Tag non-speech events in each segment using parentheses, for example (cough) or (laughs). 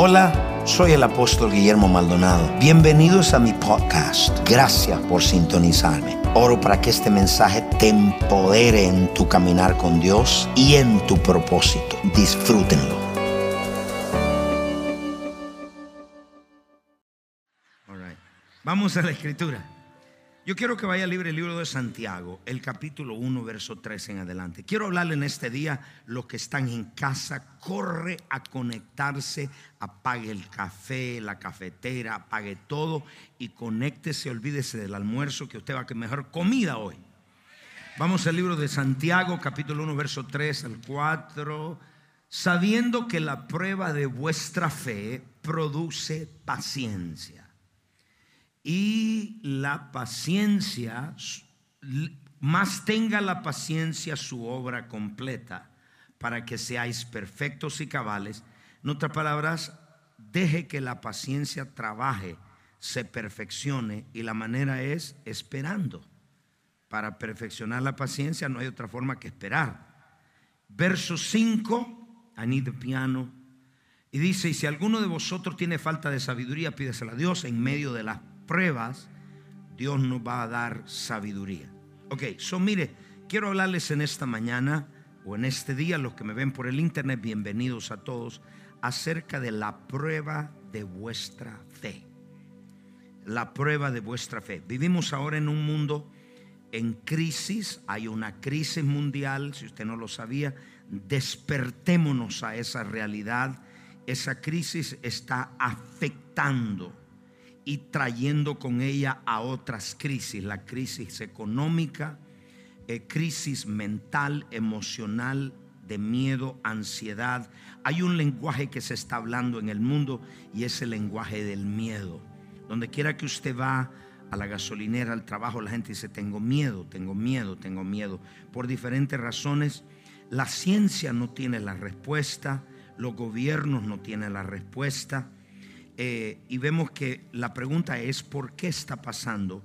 Hola, soy el apóstol Guillermo Maldonado. Bienvenidos a mi podcast. Gracias por sintonizarme. Oro para que este mensaje te empodere en tu caminar con Dios y en tu propósito. Disfrútenlo. Vamos a la escritura. Yo quiero que vaya libre el libro de Santiago, el capítulo 1, verso 3 en adelante. Quiero hablarle en este día, los que están en casa, corre a conectarse, apague el café, la cafetera, apague todo y conéctese, olvídese del almuerzo, que usted va a que mejor comida hoy. Vamos al libro de Santiago, capítulo 1, verso 3 al 4. Sabiendo que la prueba de vuestra fe produce paciencia y la paciencia, más tenga la paciencia su obra completa para que seáis perfectos y cabales. En otras palabras, deje que la paciencia trabaje, se perfeccione y la manera es esperando. Para perfeccionar la paciencia no hay otra forma que esperar. Verso 5, I need the piano. Y dice, y si alguno de vosotros tiene falta de sabiduría, pídesela a Dios en medio de las pruebas, Dios nos va a dar sabiduría. Ok, so mire, quiero hablarles en esta mañana o en este día, los que me ven por el internet, bienvenidos a todos, acerca de la prueba de vuestra fe. La prueba de vuestra fe. Vivimos ahora en un mundo en crisis, hay una crisis mundial, si usted no lo sabía, despertémonos a esa realidad. Esa crisis está afectando y trayendo con ella a otras crisis, la crisis económica, eh, crisis mental, emocional, de miedo, ansiedad. Hay un lenguaje que se está hablando en el mundo y es el lenguaje del miedo. Donde quiera que usted va a la gasolinera, al trabajo, la gente dice, tengo miedo, tengo miedo, tengo miedo. Por diferentes razones, la ciencia no tiene la respuesta, los gobiernos no tienen la respuesta eh, y vemos que la pregunta es, ¿por qué está pasando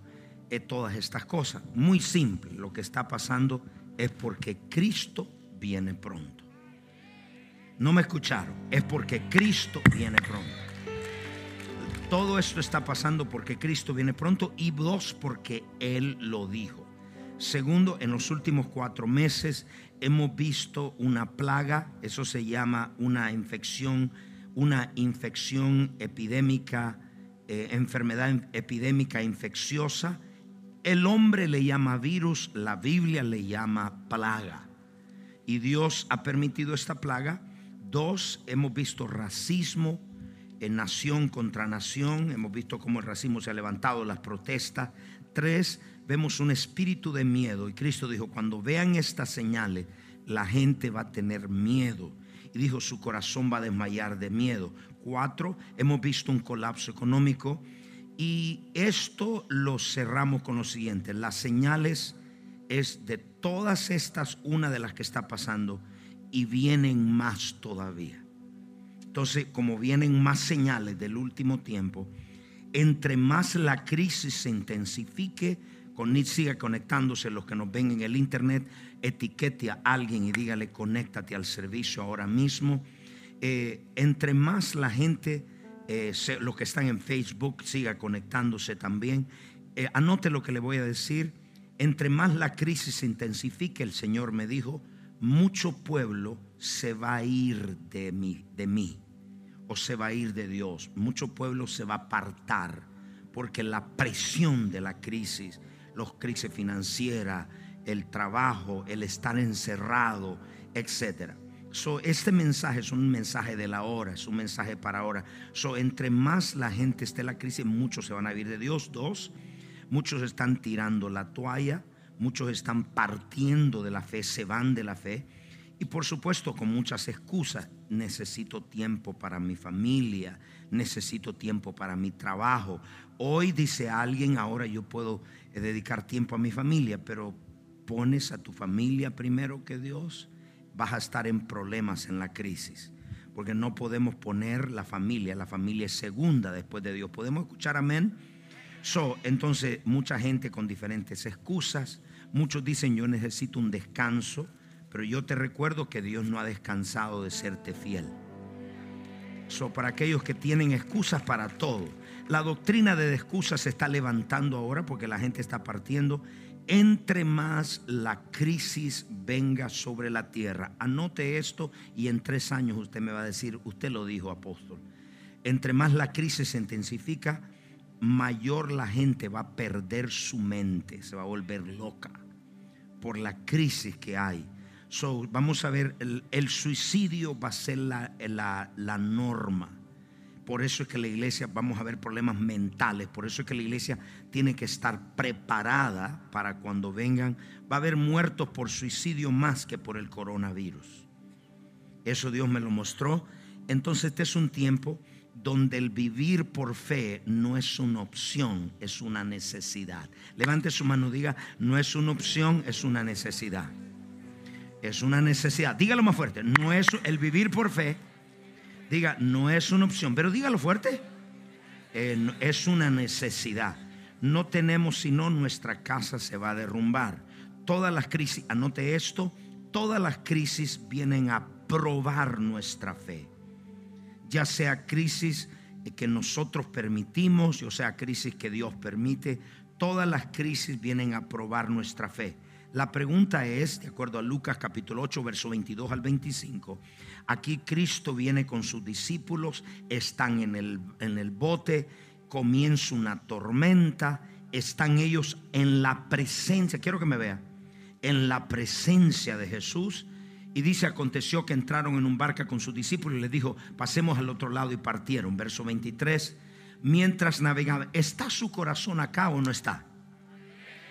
eh, todas estas cosas? Muy simple, lo que está pasando es porque Cristo viene pronto. No me escucharon, es porque Cristo viene pronto. Todo esto está pasando porque Cristo viene pronto y dos, porque Él lo dijo. Segundo, en los últimos cuatro meses hemos visto una plaga, eso se llama una infección una infección epidémica, eh, enfermedad epidémica infecciosa. El hombre le llama virus, la Biblia le llama plaga. Y Dios ha permitido esta plaga. Dos, hemos visto racismo en nación contra nación. Hemos visto cómo el racismo se ha levantado, las protestas. Tres, vemos un espíritu de miedo. Y Cristo dijo, cuando vean estas señales, la gente va a tener miedo y dijo su corazón va a desmayar de miedo. Cuatro, hemos visto un colapso económico y esto lo cerramos con lo siguiente. Las señales es de todas estas una de las que está pasando y vienen más todavía. Entonces, como vienen más señales del último tiempo, entre más la crisis se intensifique, con siga conectándose los que nos ven en el internet, etiquete a alguien y dígale conéctate al servicio ahora mismo. Eh, entre más la gente, eh, los que están en Facebook, siga conectándose también. Eh, anote lo que le voy a decir. Entre más la crisis se intensifique, el Señor me dijo, mucho pueblo se va a ir de mí, de mí, o se va a ir de Dios. Mucho pueblo se va a apartar, porque la presión de la crisis, los crisis financieras, el trabajo, el estar encerrado, etc. So, este mensaje es un mensaje de la hora, es un mensaje para ahora. So, entre más la gente esté en la crisis, muchos se van a ir de Dios. Dos, muchos están tirando la toalla, muchos están partiendo de la fe, se van de la fe. Y por supuesto con muchas excusas. Necesito tiempo para mi familia, necesito tiempo para mi trabajo. Hoy dice alguien, ahora yo puedo dedicar tiempo a mi familia, pero pones a tu familia primero que Dios, vas a estar en problemas en la crisis. Porque no podemos poner la familia, la familia es segunda después de Dios. ¿Podemos escuchar amén? So, entonces, mucha gente con diferentes excusas. Muchos dicen, yo necesito un descanso. Pero yo te recuerdo que Dios no ha descansado de serte fiel. So, para aquellos que tienen excusas para todo. La doctrina de excusas se está levantando ahora porque la gente está partiendo. Entre más la crisis venga sobre la tierra, anote esto y en tres años usted me va a decir, usted lo dijo apóstol, entre más la crisis se intensifica, mayor la gente va a perder su mente, se va a volver loca por la crisis que hay. So, vamos a ver, el, suicidio va a ser la, la, norma. Por eso es que la iglesia, vamos a ver problemas mentales, por eso es que la iglesia tiene que estar preparada para cuando vengan. Va a haber muertos por suicidio más que por el coronavirus. Eso Dios me lo mostró. Entonces este es un tiempo donde el vivir por fe no es una opción, es una necesidad. Levante su mano, diga, no es una opción, es una necesidad. Es una necesidad. Dígalo más fuerte. No es el vivir por fe. Diga, no es una opción. Pero dígalo fuerte. Eh, es una necesidad. No tenemos sino nuestra casa se va a derrumbar. Todas las crisis, anote esto, todas las crisis vienen a probar nuestra fe. Ya sea crisis que nosotros permitimos, o sea crisis que Dios permite, todas las crisis vienen a probar nuestra fe. La pregunta es, de acuerdo a Lucas capítulo 8, verso 22 al 25, aquí Cristo viene con sus discípulos, están en el, en el bote, comienza una tormenta, están ellos en la presencia, quiero que me vea, en la presencia de Jesús. Y dice, aconteció que entraron en un barca con sus discípulos y les dijo, pasemos al otro lado y partieron. Verso 23, mientras navegaban, ¿está su corazón acá o no está?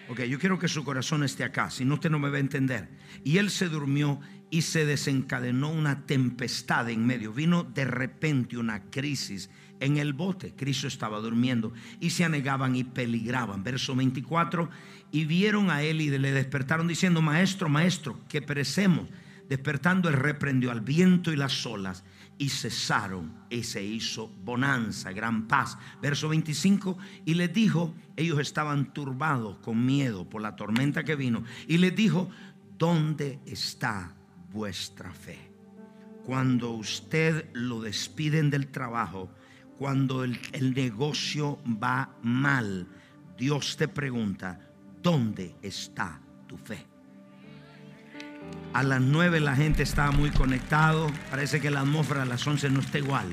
Ok, yo quiero que su corazón esté acá, si no usted no me va a entender. Y él se durmió y se desencadenó una tempestad en medio. Vino de repente una crisis en el bote. Cristo estaba durmiendo y se anegaban y peligraban. Verso 24. Y vieron a él y le despertaron diciendo, maestro, maestro, que perecemos. Despertando, él reprendió al viento y las olas y cesaron y se hizo bonanza, gran paz. Verso 25, y les dijo, ellos estaban turbados con miedo por la tormenta que vino, y les dijo, ¿dónde está vuestra fe? Cuando usted lo despiden del trabajo, cuando el, el negocio va mal, Dios te pregunta, ¿dónde está tu fe? A las 9 la gente estaba muy conectado. Parece que la atmósfera a las 11 no está igual.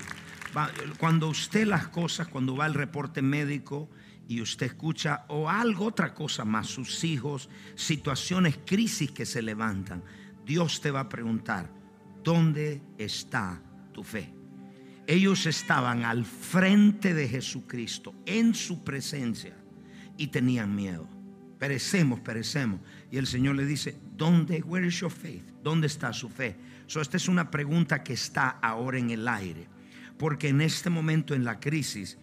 Cuando usted las cosas, cuando va al reporte médico y usted escucha o algo, otra cosa más, sus hijos, situaciones, crisis que se levantan, Dios te va a preguntar, ¿dónde está tu fe? Ellos estaban al frente de Jesucristo, en su presencia, y tenían miedo. Perecemos, perecemos. Y el Señor le dice, ¿dónde? Where is your faith? ¿Dónde está su fe? So, esta es una pregunta que está ahora en el aire. Porque en este momento en la crisis,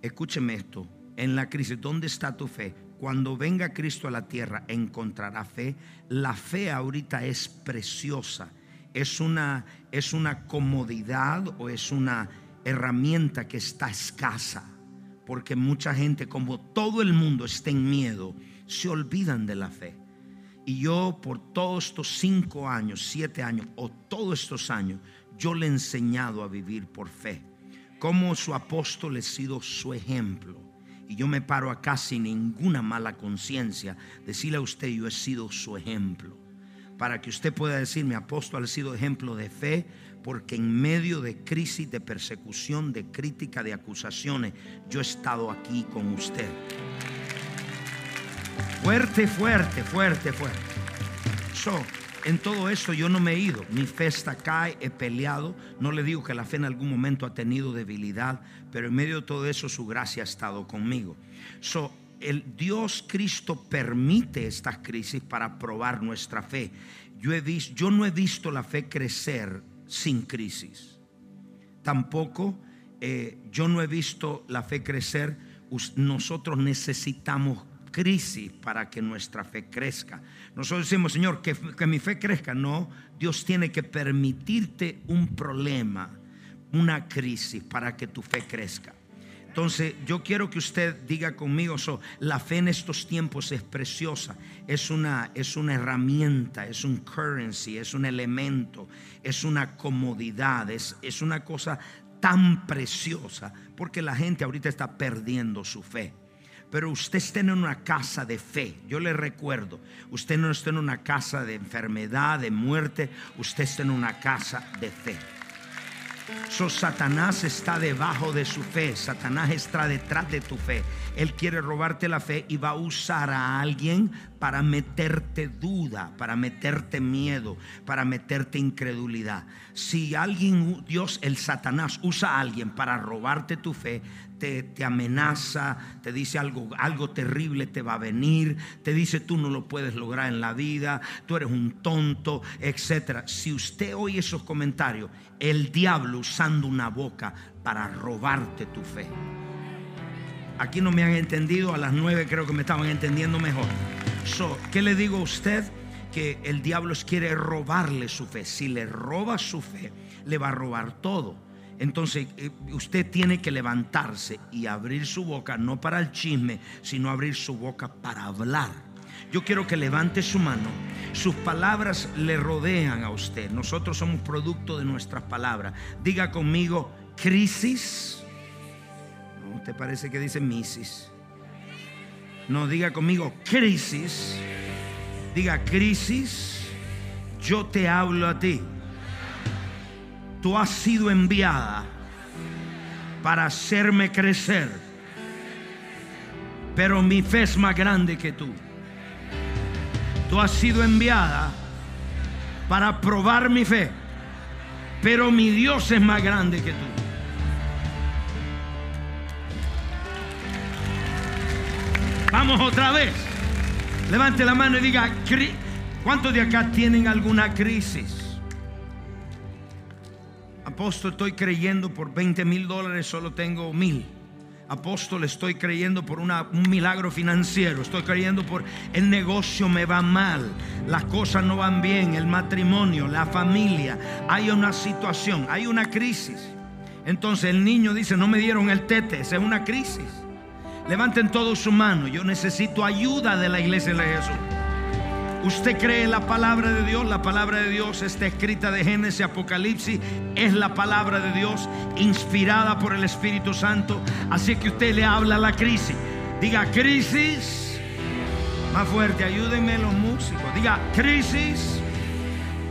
escúcheme esto, en la crisis, ¿dónde está tu fe? Cuando venga Cristo a la tierra, encontrará fe. La fe ahorita es preciosa. Es una, es una comodidad o es una herramienta que está escasa. Porque mucha gente, como todo el mundo está en miedo, se olvidan de la fe. Y yo por todos estos cinco años, siete años o todos estos años, yo le he enseñado a vivir por fe. Como su apóstol he sido su ejemplo. Y yo me paro acá sin ninguna mala conciencia. Decirle a usted, yo he sido su ejemplo. Para que usted pueda decir, mi apóstol ha sido ejemplo de fe, porque en medio de crisis, de persecución, de crítica, de acusaciones, yo he estado aquí con usted. Fuerte, fuerte, fuerte, fuerte. So, en todo eso yo no me he ido. Mi fe está acá, he peleado. No le digo que la fe en algún momento ha tenido debilidad, pero en medio de todo eso su gracia ha estado conmigo. So, el Dios Cristo permite estas crisis para probar nuestra fe. Yo, he visto, yo no he visto la fe crecer sin crisis. Tampoco eh, yo no he visto la fe crecer. Nosotros necesitamos crisis para que nuestra fe crezca. Nosotros decimos, Señor, que, que mi fe crezca. No, Dios tiene que permitirte un problema, una crisis para que tu fe crezca. Entonces yo quiero que usted diga conmigo, so, la fe en estos tiempos es preciosa, es una, es una herramienta, es un currency, es un elemento, es una comodidad, es, es una cosa tan preciosa, porque la gente ahorita está perdiendo su fe. Pero usted está en una casa de fe. Yo le recuerdo, usted no está en una casa de enfermedad, de muerte, usted está en una casa de fe. So, Satanás está debajo de su fe. Satanás está detrás de tu fe. Él quiere robarte la fe y va a usar a alguien para meterte duda, para meterte miedo, para meterte incredulidad. Si alguien, Dios, el Satanás, usa a alguien para robarte tu fe, te, amenaza, te dice algo, algo terrible te va a venir, te dice tú no lo puedes lograr en la vida, tú eres un tonto, etcétera. Si usted oye esos comentarios, el diablo usando una boca para robarte tu fe. Aquí no me han entendido, a las nueve creo que me estaban entendiendo mejor. So, ¿Qué le digo a usted? Que el diablo quiere robarle su fe. Si le roba su fe, le va a robar todo. Entonces eh, usted tiene que levantarse y abrir su boca, no para el chisme, sino abrir su boca para hablar. Yo quiero que levante su mano. Sus palabras le rodean a usted. Nosotros somos producto de nuestras palabras. Diga conmigo, crisis. ¿No te parece que dice misis? No, diga conmigo, crisis. Diga, crisis. Yo te hablo a ti tú has sido enviada para hacerme crecer. Pero mi fe es más grande que tú. Tú has sido enviada para probar mi fe. Pero mi Dios es más grande que tú. Vamos otra vez. Levante la mano y diga, ¿cuántos de acá tienen alguna crisis? Apóstol, estoy creyendo por 20 mil dólares, solo tengo mil. Apóstol, estoy creyendo por un milagro financiero. Estoy creyendo por el negocio me va mal. Las cosas no van bien. El matrimonio, la familia. Hay una situación, hay una crisis. Entonces el niño dice, no me dieron el tete. Esa es una crisis. Levanten todos su mano. Yo necesito ayuda de la iglesia de Jesús. Usted cree la palabra de Dios, la palabra de Dios está escrita de Génesis, Apocalipsis, es la palabra de Dios inspirada por el Espíritu Santo. Así que usted le habla a la crisis. Diga crisis. Más fuerte, ayúdenme los músicos. Diga crisis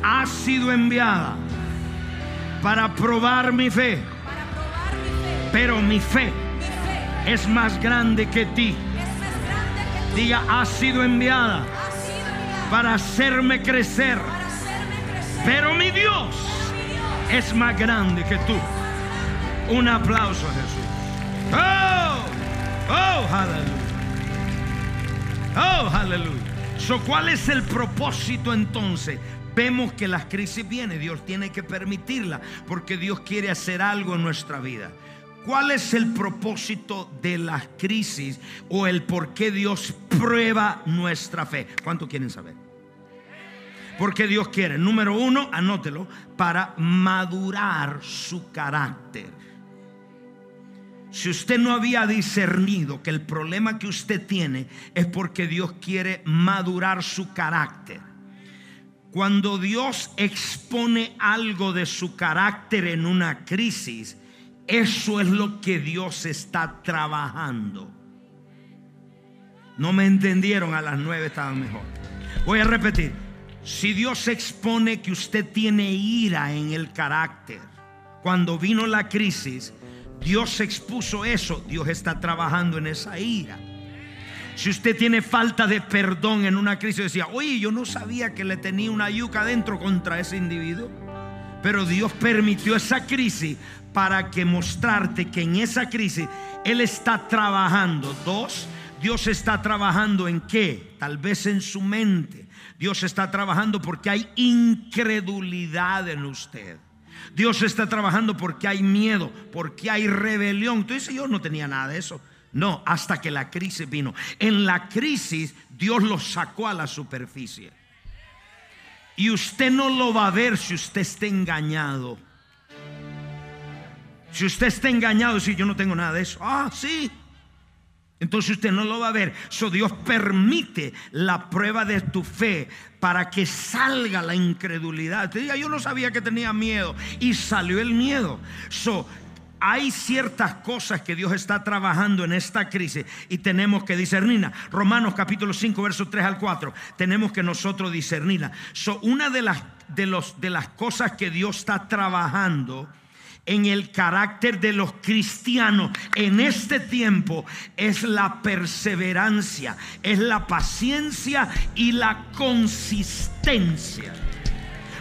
ha sido enviada para probar mi fe. Pero mi fe, es más grande que ti. Diga, ha sido enviada para hacerme crecer. Pero mi Dios es más grande que tú. Un aplauso a Jesús. Oh, oh, aleluya. Oh, aleluya. ¿Cuál es el propósito entonces? Vemos que las crisis vienen, Dios tiene que permitirla porque Dios quiere hacer algo en nuestra vida. ¿Cuál es el propósito de las crisis o el por qué Dios prueba nuestra fe? ¿Cuánto quieren saber? Porque Dios quiere, número uno, anótelo, para madurar su carácter. Si usted no había discernido que el problema que usted tiene es porque Dios quiere madurar su carácter. Cuando Dios expone algo de su carácter en una crisis, eso es lo que Dios está trabajando. No me entendieron, a las nueve estaban mejor. Voy a repetir. Si Dios expone que usted tiene ira en el carácter, cuando vino la crisis, Dios expuso eso, Dios está trabajando en esa ira. Si usted tiene falta de perdón en una crisis, decía, oye, yo no sabía que le tenía una yuca dentro contra ese individuo. Pero Dios permitió esa crisis para que mostrarte que en esa crisis Él está trabajando. Dos, Dios está trabajando en qué? Tal vez en su mente. Dios está trabajando porque hay incredulidad en usted. Dios está trabajando porque hay miedo, porque hay rebelión. Entonces yo no tenía nada de eso. No, hasta que la crisis vino. En la crisis Dios lo sacó a la superficie. Y usted no lo va a ver si usted está engañado. Si usted está engañado, si yo no tengo nada de eso, ah, sí. Entonces usted no lo va a ver. So Dios permite la prueba de tu fe para que salga la incredulidad. Te diga, yo no sabía que tenía miedo y salió el miedo. So hay ciertas cosas que Dios está trabajando en esta crisis y tenemos que discernirla. Romanos capítulo 5, versos 3 al 4. Tenemos que nosotros discernirla. Una de las, de, los, de las cosas que Dios está trabajando en el carácter de los cristianos en este tiempo es la perseverancia, es la paciencia y la consistencia.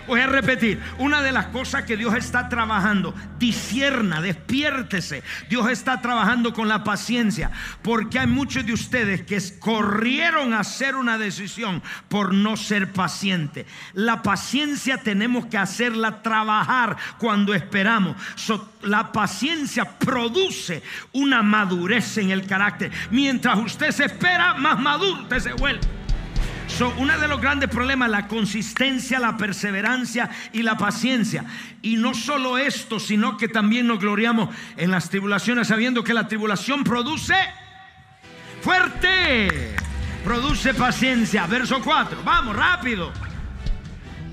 Voy a repetir, una de las cosas que Dios está trabajando, disierna, despiértese. Dios está trabajando con la paciencia, porque hay muchos de ustedes que corrieron a hacer una decisión por no ser paciente. La paciencia tenemos que hacerla trabajar cuando esperamos. la paciencia produce una madurez en el carácter. Mientras usted se espera, más maduro se vuelve. So, uno de los grandes problemas, la consistencia, la perseverancia y la paciencia. Y no solo esto, sino que también nos gloriamos en las tribulaciones, sabiendo que la tribulación produce fuerte, produce paciencia. Verso 4, vamos rápido.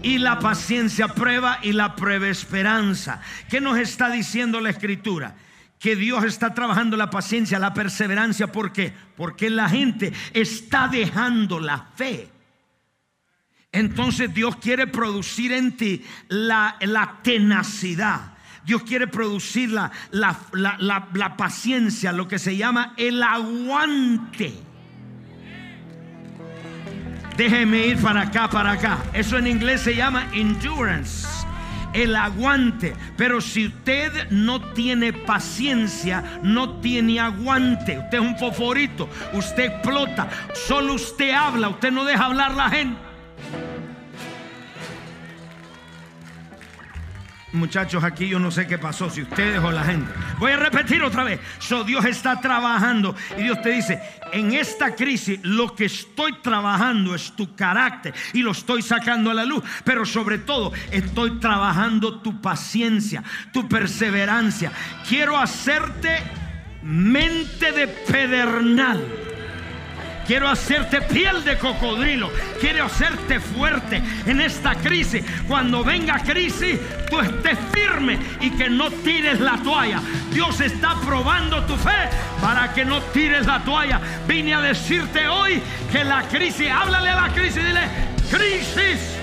Y la paciencia prueba y la prueba esperanza. ¿Qué nos está diciendo la escritura? Que Dios está trabajando la paciencia, la perseverancia. ¿Por qué? Porque la gente está dejando la fe. Entonces Dios quiere producir en ti la, tenacidad. Dios quiere producir la, la, paciencia, lo que se llama el aguante. Déjeme ir para acá, para acá. Eso en inglés se llama endurance el aguante. Pero si usted no tiene paciencia, no tiene aguante. Usted es un foforito, usted explota, solo usted habla, usted no deja hablar la gente. Muchachos, aquí yo no sé qué pasó, si ustedes o la gente. Voy a repetir otra vez. So, Dios está trabajando y Dios te dice, en esta crisis lo que estoy trabajando es tu carácter y lo estoy sacando a la luz. Pero sobre todo estoy trabajando tu paciencia, tu perseverancia. Quiero hacerte mente de pedernal Quiero hacerte piel de cocodrilo. Quiero hacerte fuerte en esta crisis. Cuando venga crisis, tú estés firme y que no tires la toalla. Dios está probando tu fe para que no tires la toalla. Vine a decirte hoy que la crisis, háblale a la crisis, dile, crisis.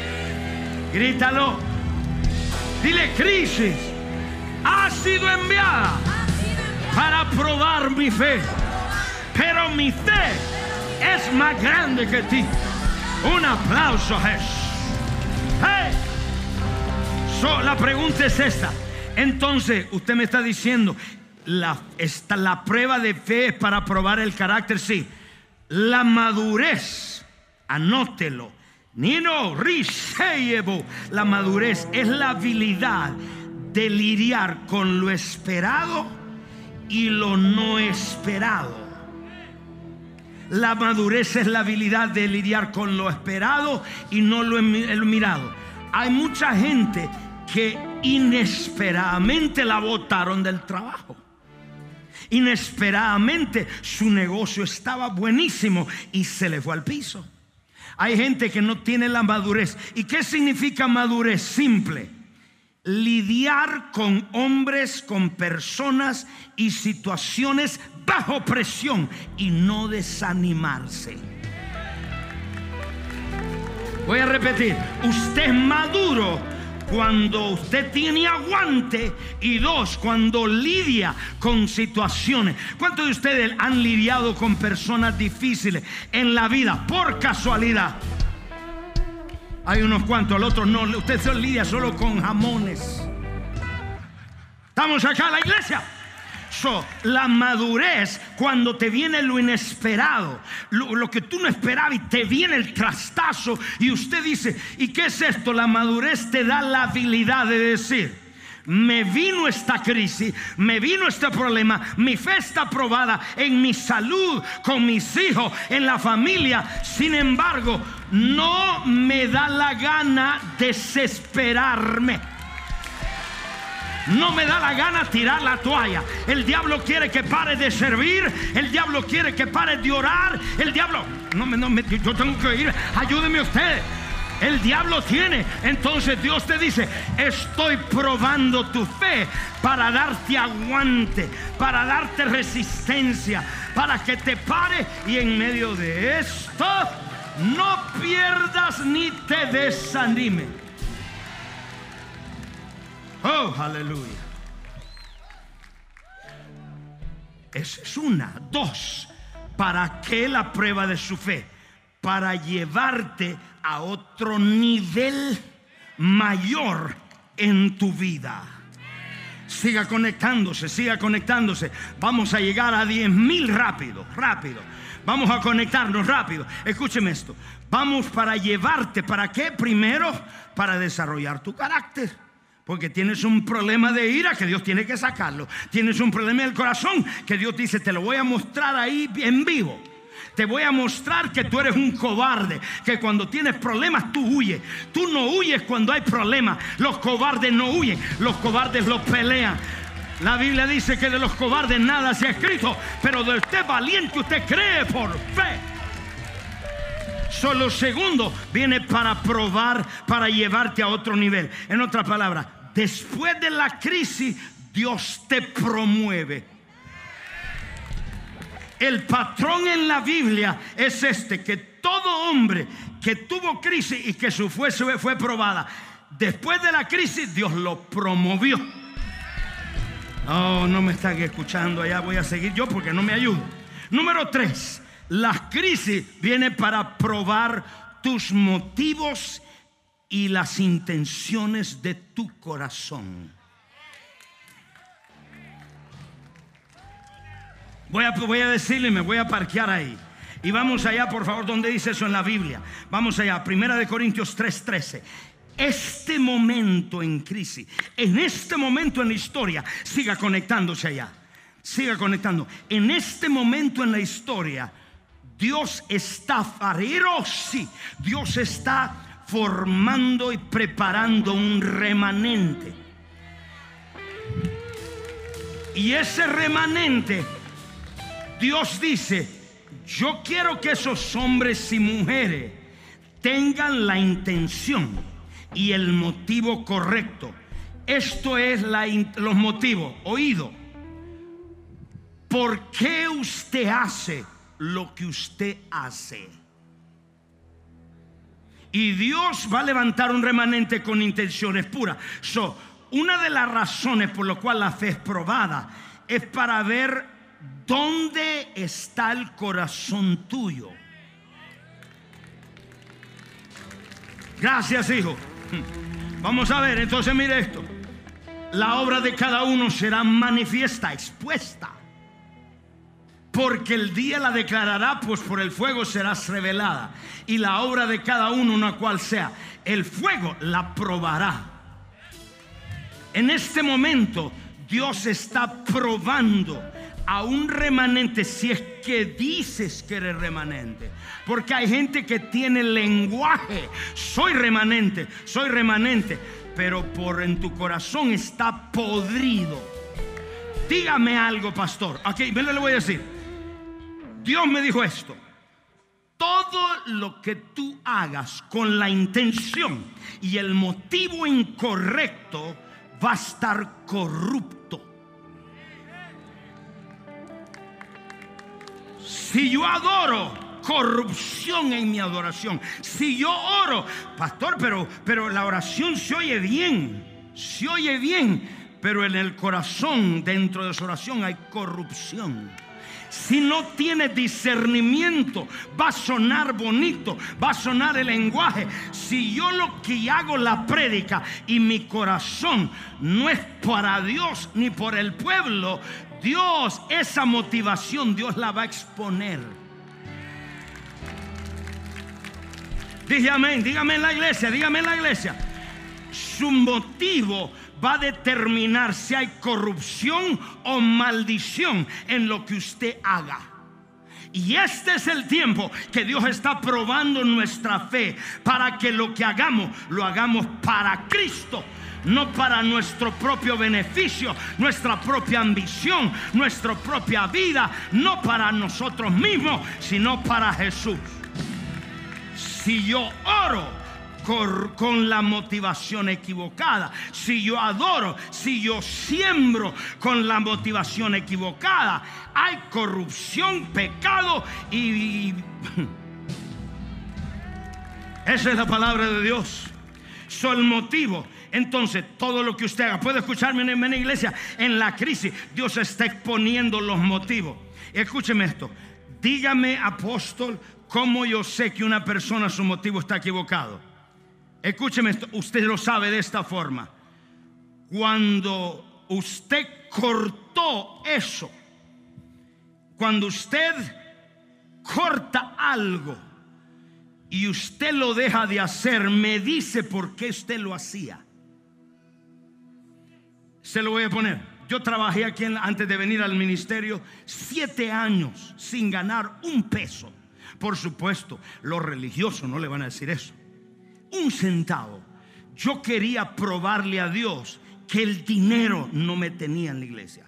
Grítalo. Dile, crisis. Ha sido enviada para probar mi fe. Pero mi fe es más grande que ti. Un aplauso, Jesús. Hey. la pregunta es esta. Entonces, usted me está diciendo, la, la prueba de fe es para probar el carácter, sí. La madurez, anótelo. Nino, Riseyevo. La madurez es la habilidad de lidiar con lo esperado y lo no esperado. La madurez es la habilidad de lidiar con lo esperado y no lo mirado. Hay mucha gente que inesperadamente la botaron del trabajo. Inesperadamente su negocio estaba buenísimo y se le fue al piso. Hay gente que no tiene la madurez. ¿Y qué significa madurez? Simple. Lidiar con hombres, con personas y situaciones bajo presión y no desanimarse. Voy a repetir, usted es maduro cuando usted tiene aguante y dos, cuando lidia con situaciones. ¿Cuántos de ustedes han lidiado con personas difíciles en la vida por casualidad? Hay unos cuantos, el otro no. Usted se lidia solo con jamones. Estamos acá en la iglesia la madurez cuando te viene lo inesperado, lo, que tú no esperabas y te viene el trastazo y usted dice, ¿y qué es esto? La madurez te da la habilidad de decir, me vino esta crisis, me vino este problema, mi fe está probada en mi salud, con mis hijos, en la familia. Sin embargo, no me da la gana desesperarme. No me da la gana tirar la toalla. El diablo quiere que pare de servir. El diablo quiere que pare de orar. El diablo, no me, no me, yo tengo que ir. Ayúdeme usted. El diablo tiene. Entonces Dios te dice, estoy probando tu fe para darte aguante, para darte resistencia, para que te pare y en medio de esto no pierdas ni te desanime. Oh, aleluya. Esa es una. Dos, ¿para qué la prueba de su fe? Para llevarte a otro nivel mayor en tu vida. Siga conectándose, siga conectándose. Vamos a llegar a 10 mil rápido, rápido. Vamos a conectarnos rápido. Escúcheme esto. Vamos para llevarte. ¿Para qué? Primero, para desarrollar tu carácter. Porque tienes un problema de ira que Dios tiene que sacarlo. Tienes un problema del corazón que Dios dice, te lo voy a mostrar ahí en vivo. Te voy a mostrar que tú eres un cobarde, que cuando tienes problemas tú huyes. Tú no huyes cuando hay problemas. Los cobardes no huyen, los cobardes los pelean. La Biblia dice que de los cobardes nada se ha escrito, pero de usted valiente usted cree por fe. Solo segundo viene para probar, para llevarte a otro nivel. En otra palabra, después de la crisis, Dios te promueve. El patrón en la Biblia es este, que todo hombre que tuvo crisis y que su fe fue probada, después de la crisis Dios lo promovió. Oh, no me están escuchando. Allá voy a seguir yo porque no me ayudo. Número tres, la crisis viene para probar tus motivos y las intenciones de tu corazón. Voy a, voy a decirle, me voy a parquear ahí. Y vamos allá, por favor, donde dice eso en la Biblia. Vamos allá, Primera de Corintios 3:13 este momento en crisis, en este momento en la historia, siga conectándose allá. Siga conectando. En este momento en la historia, Dios está farero. Dios está formando y preparando un remanente. Y ese remanente, Dios dice, yo quiero que esos hombres y mujeres tengan la intención y el motivo correcto. Esto es los motivos. Oído. ¿Por qué usted hace lo que usted hace? Y Dios va a levantar un remanente con intenciones puras. So, una de las razones por las cuales la fe es probada es para ver dónde está el corazón tuyo. Gracias, hijo. (laughs) Vamos a ver, entonces mire esto. La obra de cada uno será manifiesta, expuesta. Porque el día la declarará, pues por el fuego serás revelada. Y la obra de cada uno, una cual sea, el fuego la probará. En este momento, Dios está probando a un remanente si es que dices que eres remanente. Porque hay gente que tiene lenguaje. Soy remanente, soy remanente. Pero por en tu corazón está podrido. Dígame algo, pastor. Aquí, me le voy a decir. Dios me dijo esto. Todo lo que tú hagas con la intención y el motivo incorrecto va a estar corrupto. Si yo adoro, corrupción en mi adoración. Si yo oro, pastor, pero, pero la oración se oye bien, se oye bien, pero en el corazón, dentro de su oración, hay corrupción. Si no tiene discernimiento, va a sonar bonito, va a sonar el lenguaje. Si yo lo que hago la prédica y mi corazón no es para Dios ni por el pueblo, Dios, esa motivación, Dios la va a exponer. Dije amén, dígame en la iglesia, dígame en la iglesia. Su motivo va a determinar si hay corrupción o maldición en lo que usted haga. Y este es el tiempo que Dios está probando nuestra fe para que lo que hagamos lo hagamos para Cristo no para nuestro propio beneficio, nuestra propia ambición, nuestra propia vida, no para nosotros mismos, sino para Jesús. Si yo oro con la motivación equivocada, si yo adoro, si yo siembro con la motivación equivocada, hay corrupción, pecado y... (laughs) Esa es la palabra de Dios. Eso el motivo. Entonces, todo lo que usted haga, puede escucharme en la iglesia, en la crisis, Dios está exponiendo los motivos. Escúcheme esto. Dígame, apóstol, cómo yo sé que una persona su motivo está equivocado. Escúcheme usted lo sabe de esta forma. Cuando usted cortó eso, cuando usted corta algo y usted lo deja de hacer, me dice por qué usted lo hacía. Se lo voy a poner. Yo trabajé aquí antes de venir al ministerio siete años sin ganar un peso. Por supuesto, los religiosos no le van a decir eso un centavo. Yo quería probarle a Dios que el dinero no me tenía en la iglesia.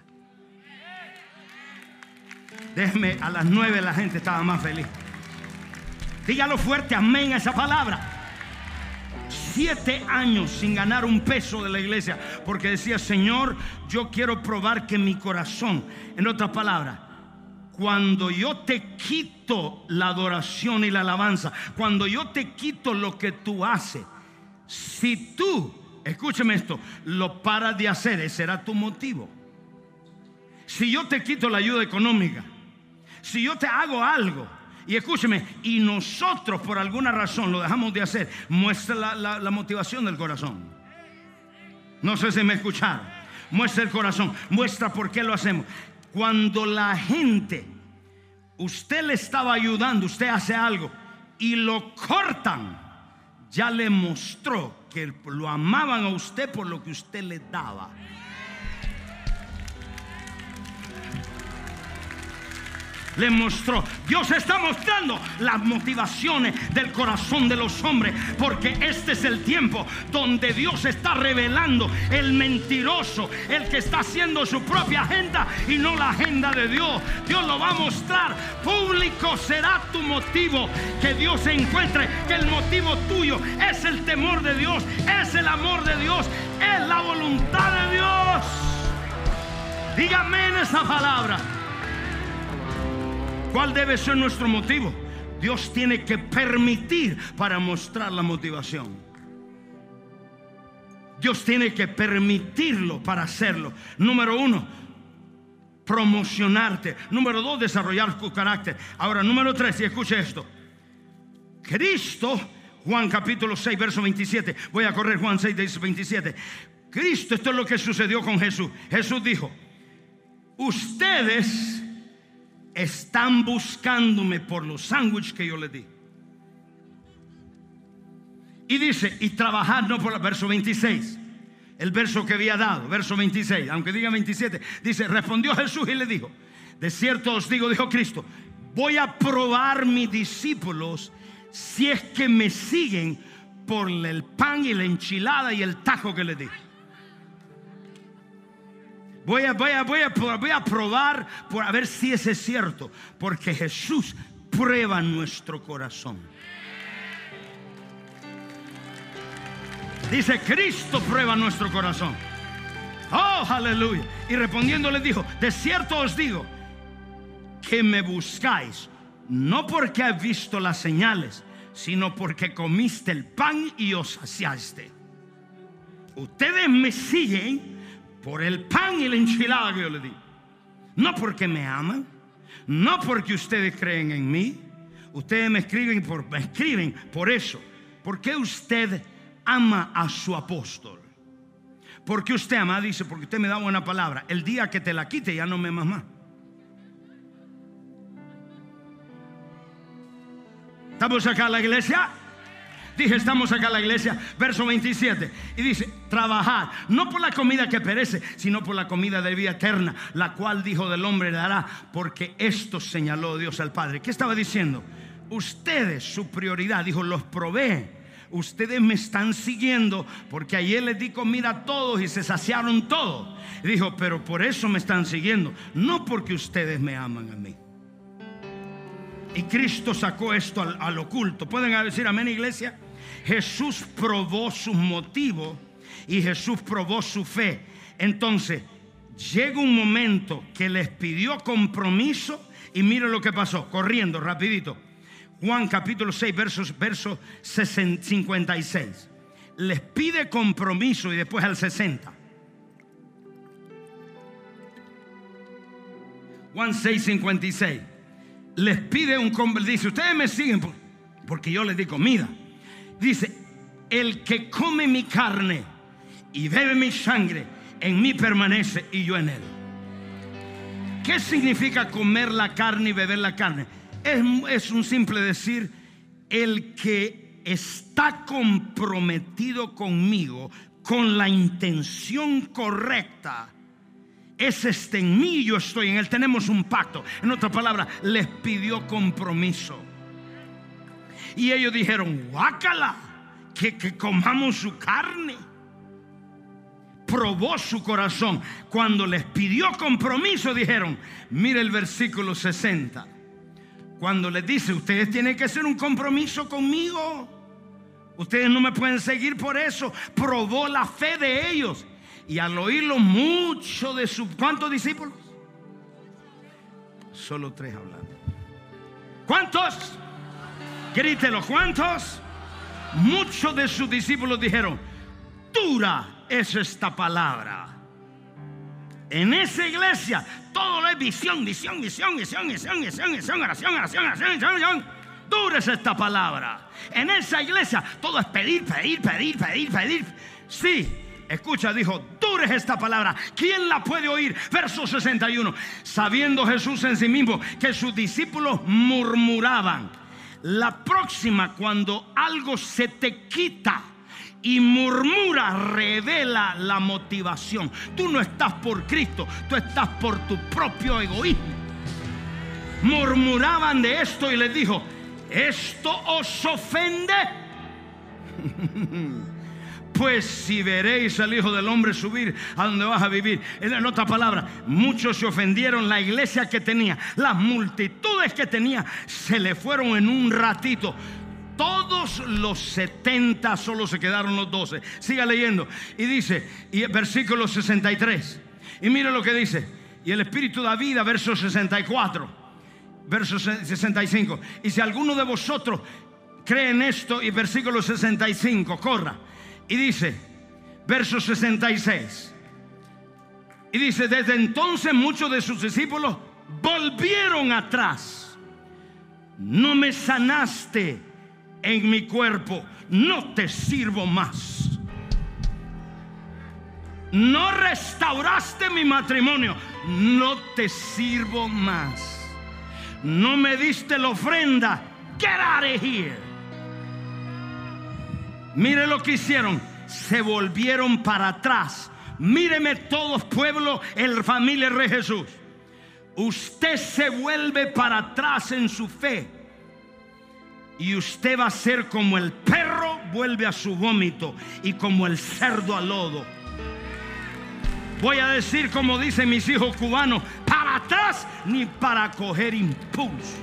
Déjeme, a las nueve la gente estaba más feliz. Dígalo fuerte, amén a esa palabra. Siete años sin ganar un peso de la iglesia porque decía, Señor, yo quiero probar que mi corazón, en otras palabras, cuando yo te quito la adoración y la alabanza, cuando yo te quito lo que tú haces, si tú, escúcheme esto, lo paras de hacer, ese será tu motivo. Si yo te quito la ayuda económica, si yo te hago algo, y escúcheme, y nosotros por alguna razón lo dejamos de hacer, muestra la, la motivación del corazón. No sé si me escucharon. Muestra el corazón, muestra por qué lo hacemos. Cuando la gente, usted le estaba ayudando, usted hace algo y lo cortan, ya le mostró que lo amaban a usted por lo que usted le daba. Le mostró. Dios está mostrando las motivaciones del corazón de los hombres, porque este es el tiempo donde Dios está revelando el mentiroso, el que está haciendo su propia agenda y no la agenda de Dios. Dios lo va a mostrar. Público será tu motivo. Que Dios se encuentre que el motivo tuyo es el temor de Dios, es el amor de Dios, es la voluntad de Dios. Dígame en esa palabra. ¿Cuál debe ser nuestro motivo? Dios tiene que permitir para mostrar la motivación. Dios tiene que permitirlo para hacerlo. Número uno, promocionarte. Número dos, desarrollar tu carácter. Ahora, número tres, y escuche esto. Cristo, Juan capítulo 6, verso 27. Voy a correr Juan 6, 27. Cristo, esto es lo que sucedió con Jesús. Jesús dijo, ustedes están buscándome por los sándwiches que yo les di. Y dice, y trabajar no por el verso 26, el verso que había dado, verso 26, aunque diga 27, dice, respondió Jesús y le dijo, de cierto os digo, dijo Cristo, voy a probar mis discípulos si es que me siguen por el pan y la enchilada y el tajo que les di. Voy a, voy, a, voy, a, voy a probar por a ver si ese es cierto. Porque Jesús prueba nuestro corazón. Dice, Cristo prueba nuestro corazón. Oh, aleluya. Y respondiendo le dijo, de cierto os digo que me buscáis, no porque has visto las señales, sino porque comiste el pan y os saciaste. Ustedes me siguen por el pan y la enchilada que yo le di. No porque me aman, no porque ustedes creen en mí. Ustedes me escriben por, me escriben por eso. ¿Por qué usted ama a su apóstol? Porque usted ama, dice, porque usted me da buena palabra. El día que te la quite ya no me amas más. ¿Estamos acá en la iglesia? Dije, estamos acá en la iglesia, verso 27. Y dice, trabajar, no por la comida que perece, sino por la comida de vida eterna, la cual dijo del hombre dará, porque esto señaló Dios al Padre. ¿Qué estaba diciendo? Ustedes, su prioridad, dijo, los provee ustedes me están siguiendo porque ayer les di comida a todos y se saciaron todos. Dijo, pero por eso me están siguiendo, no porque ustedes me aman a mí. Y Cristo sacó esto al, oculto. ¿Pueden decir amén, iglesia? Jesús probó sus motivos y Jesús probó su fe. Entonces, llega un momento que les pidió compromiso y mire lo que pasó, corriendo rapidito. Juan capítulo 6, versos, verso 56. Les pide compromiso y después al 60. Juan 6, 56 les pide un dice, ustedes me siguen porque yo les di comida. Dice, el que come mi carne y bebe mi sangre, en mí permanece y yo en él. ¿Qué significa comer la carne y beber la carne? Es, es un simple decir, el que está comprometido conmigo con la intención correcta es este en mí, yo estoy en él. Tenemos un pacto. En otra palabra, les pidió compromiso. Y ellos dijeron, guácala, que, que comamos su carne. Probó su corazón. Cuando les pidió compromiso, dijeron, mire el versículo 60. Cuando les dice, ustedes tienen que hacer un compromiso conmigo. Ustedes no me pueden seguir por eso. Probó la fe de ellos. Y al oírlo mucho de sus... ¿Cuántos discípulos? Solo tres hablando. ¿Cuántos? Grítelo, ¿cuántos? Muchos de sus discípulos dijeron, dura es esta palabra. En esa iglesia todo es visión, visión, visión, visión, visión, visión, visión, oración, oración, oración, oración. Dura es esta palabra. En esa iglesia todo es pedir, pedir, pedir, pedir, pedir. Sí, Escucha, dijo, dure esta palabra. ¿Quién la puede oír? Verso 61. Sabiendo Jesús en sí mismo que sus discípulos murmuraban. La próxima, cuando algo se te quita y murmura, revela la motivación. Tú no estás por Cristo, tú estás por tu propio egoísmo. Murmuraban de esto y les dijo, ¿esto os ofende? (laughs) Pues si veréis al Hijo del Hombre subir a donde vas a vivir. En otra palabra, muchos se ofendieron. La iglesia que tenía, las multitudes que tenía, se le fueron en un ratito. Todos los 70 solo se quedaron los 12. Siga leyendo. Y dice, y versículo 63. Y mire lo que dice. Y el Espíritu da vida, verso 64. Verso 65. Y si alguno de vosotros cree en esto, y versículo 65, corra. Y dice, verso 66. Y dice, desde entonces muchos de sus discípulos volvieron atrás. No me sanaste en mi cuerpo, no te sirvo más. No restauraste mi matrimonio, no te sirvo más. No me diste la ofrenda, get out of here. Mire lo que hicieron. Se volvieron para atrás. Míreme todos pueblo, el familia de Jesús. Usted se vuelve para atrás en su fe. Y usted va a ser como el perro vuelve a su vómito y como el cerdo al lodo. Voy a decir como dicen mis hijos cubanos, para atrás ni para coger impulso.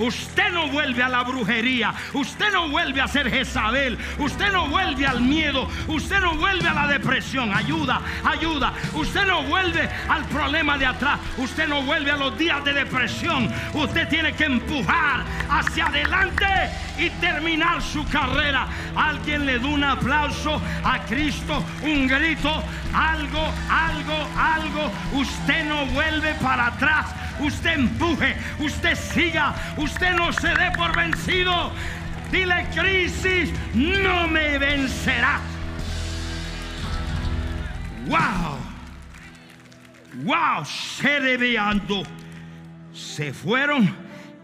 Usted no vuelve a la brujería. Usted no vuelve a ser Jezabel. Usted no vuelve al miedo. Usted no vuelve a la depresión. Ayuda, ayuda. Usted no vuelve al problema de atrás. Usted no vuelve a los días de depresión. Usted tiene que empujar hacia adelante y terminar su carrera. Alguien le da un aplauso a Cristo, un grito, algo, algo, algo. Usted no vuelve para atrás usted empuje, usted siga, usted no se dé por vencido. Dile crisis, no me vencerá. Wow, wow, se Se fueron,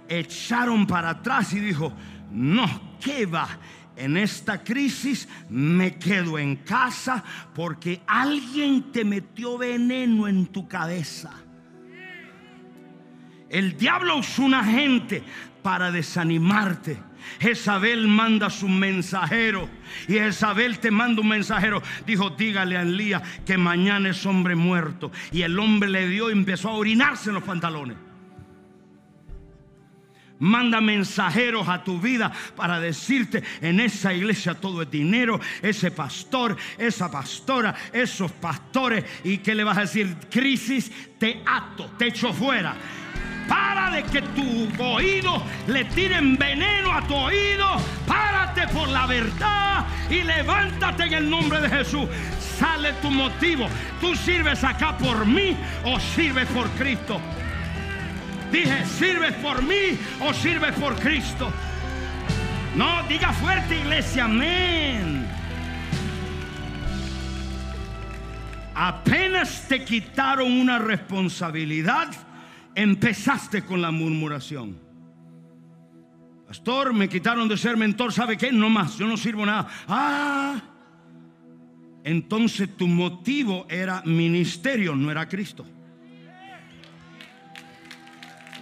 echaron para atrás y dijo, no, ¿qué va? En esta crisis me quedo en casa porque alguien te metió veneno en tu cabeza. El diablo usó una gente para desanimarte. Jezabel manda su mensajero y Jezabel te manda un mensajero. Dijo, dígale a Elías que mañana es hombre muerto. Y el hombre le dio y empezó a orinarse en los pantalones. Manda mensajeros a tu vida para decirte en esa iglesia todo es dinero, ese pastor, esa pastora, esos pastores. ¿Y que le vas a decir? Crisis, te ato, te echo fuera. Para de que tu oído le tiren veneno a tu oído. Párate por la verdad y levántate en el nombre de Jesús. Sale tu motivo. ¿Tú sirves acá por mí o sirves por Cristo? Dije, ¿sirves por mí o sirves por Cristo? No, diga fuerte iglesia, amén. Apenas te quitaron una responsabilidad, empezaste con la murmuración. Pastor, me quitaron de ser mentor, ¿sabe qué? No más, yo no sirvo nada. Ah, entonces tu motivo era ministerio, no era Cristo.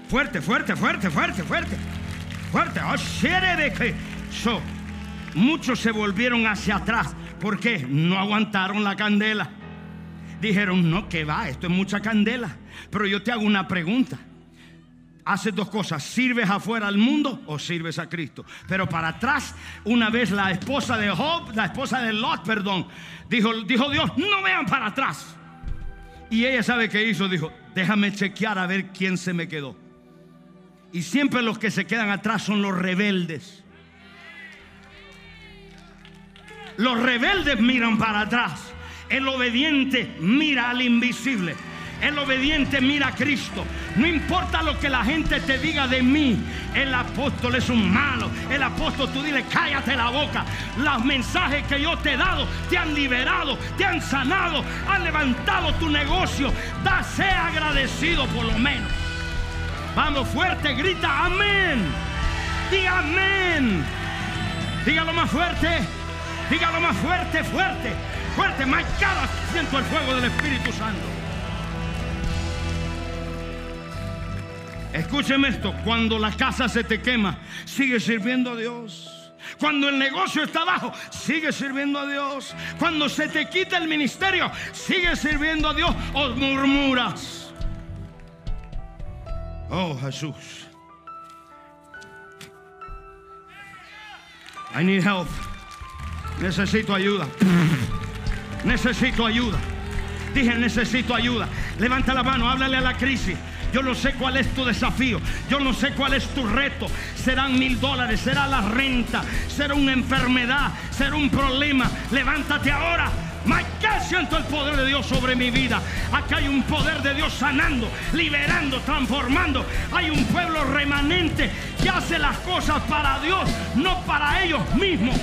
Fuerte, fuerte, fuerte, fuerte, fuerte. Fuerte. Oh, muchos se volvieron hacia atrás. ¿Por qué? No aguantaron la candela. Dijeron, no, que va, esto es mucha candela. Pero yo te hago una pregunta. Haces dos cosas, sirves afuera al mundo o sirves a Cristo. Pero para atrás, una vez la esposa de Job, la esposa de Lot, perdón, dijo, dijo Dios, no vean para atrás. Y ella sabe qué hizo, dijo, déjame chequear a ver quién se me quedó. Y siempre los que se quedan atrás son los rebeldes. Los rebeldes miran para atrás. El obediente mira al invisible. El obediente mira a Cristo. No importa lo que la gente te diga de mí. El apóstol es un malo. El apóstol tú dile, cállate la boca. Los mensajes que yo te he dado te han liberado, te han sanado, han levantado tu negocio. Da, sea agradecido por lo menos. Vamos fuerte, grita amén. Diga amén. Dígalo más fuerte. Dígalo más fuerte, fuerte, fuerte. Marcada siento el fuego del Espíritu Santo. Escúcheme esto, cuando la casa se te quema, sigue sirviendo a Dios. Cuando el negocio está abajo, sigue sirviendo a Dios. Cuando se te quita el ministerio, sigue sirviendo a Dios o murmuras. Oh, Jesús. I need help. Necesito ayuda. Necesito ayuda. Dije, necesito ayuda. Levanta la mano, háblale a la crisis. Yo no sé cuál es tu desafío. Yo no sé cuál es tu reto. Serán mil dólares, será la renta, será una enfermedad, será un problema. Levántate ahora. Acá siento el poder de Dios sobre mi vida. Acá hay un poder de Dios sanando, liberando, transformando. Hay un pueblo remanente que hace las cosas para Dios, no para ellos mismos.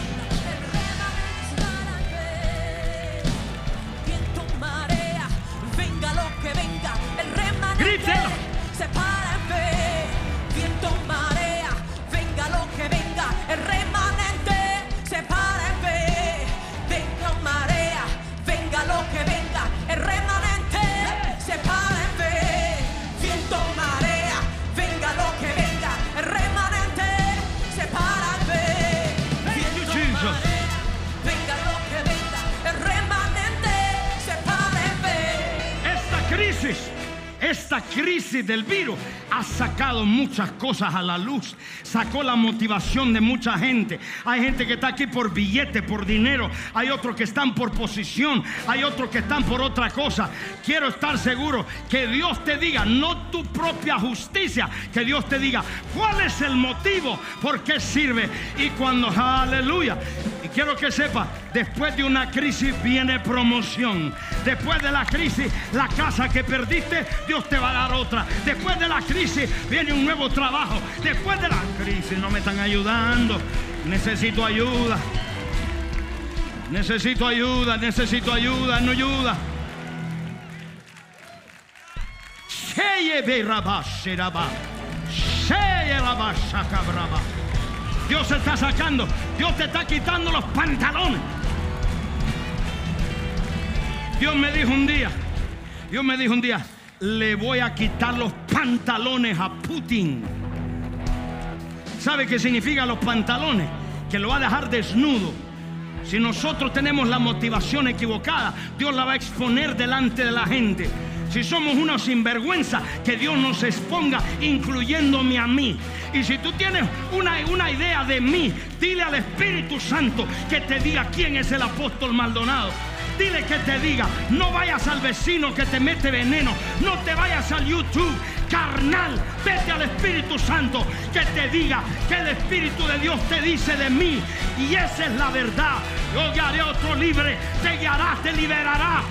Esta crisis del virus ha sacado muchas cosas a la luz. Sacó la motivación de mucha gente. Hay gente que está aquí por billete, por dinero. Hay otros que están por posición. Hay otros que están por otra cosa. Quiero estar seguro que Dios te diga, no tu propia justicia, que Dios te diga cuál es el motivo, por qué sirve. Y cuando, aleluya. Y quiero que sepa, después de una crisis viene promoción. Después de la crisis, la casa que perdiste, Dios te va a dar otra. Después de la crisis viene un nuevo trabajo. Después de la crisis no me están ayudando. Necesito ayuda. Necesito ayuda, necesito ayuda, no ayuda. Dios está sacando, Dios te está quitando los pantalones. Dios me dijo un día, Dios me dijo un día, le voy a quitar los pantalones a Putin. ¿Sabe qué significa los pantalones? Que lo va a dejar desnudo. Si nosotros tenemos la motivación equivocada, Dios la va a exponer delante de la gente. Si somos unos sinvergüenza, que Dios nos exponga, incluyéndome a mí. Y si tú tienes una, una idea de mí, dile al Espíritu Santo que te diga quién es el apóstol Maldonado. Dile que te diga, no vayas al vecino que te mete veneno, no te vayas al YouTube, carnal, vete al Espíritu Santo que te diga que el Espíritu de Dios te dice de mí. Y esa es la verdad. Yo a otro libre, te guiará, te liberará.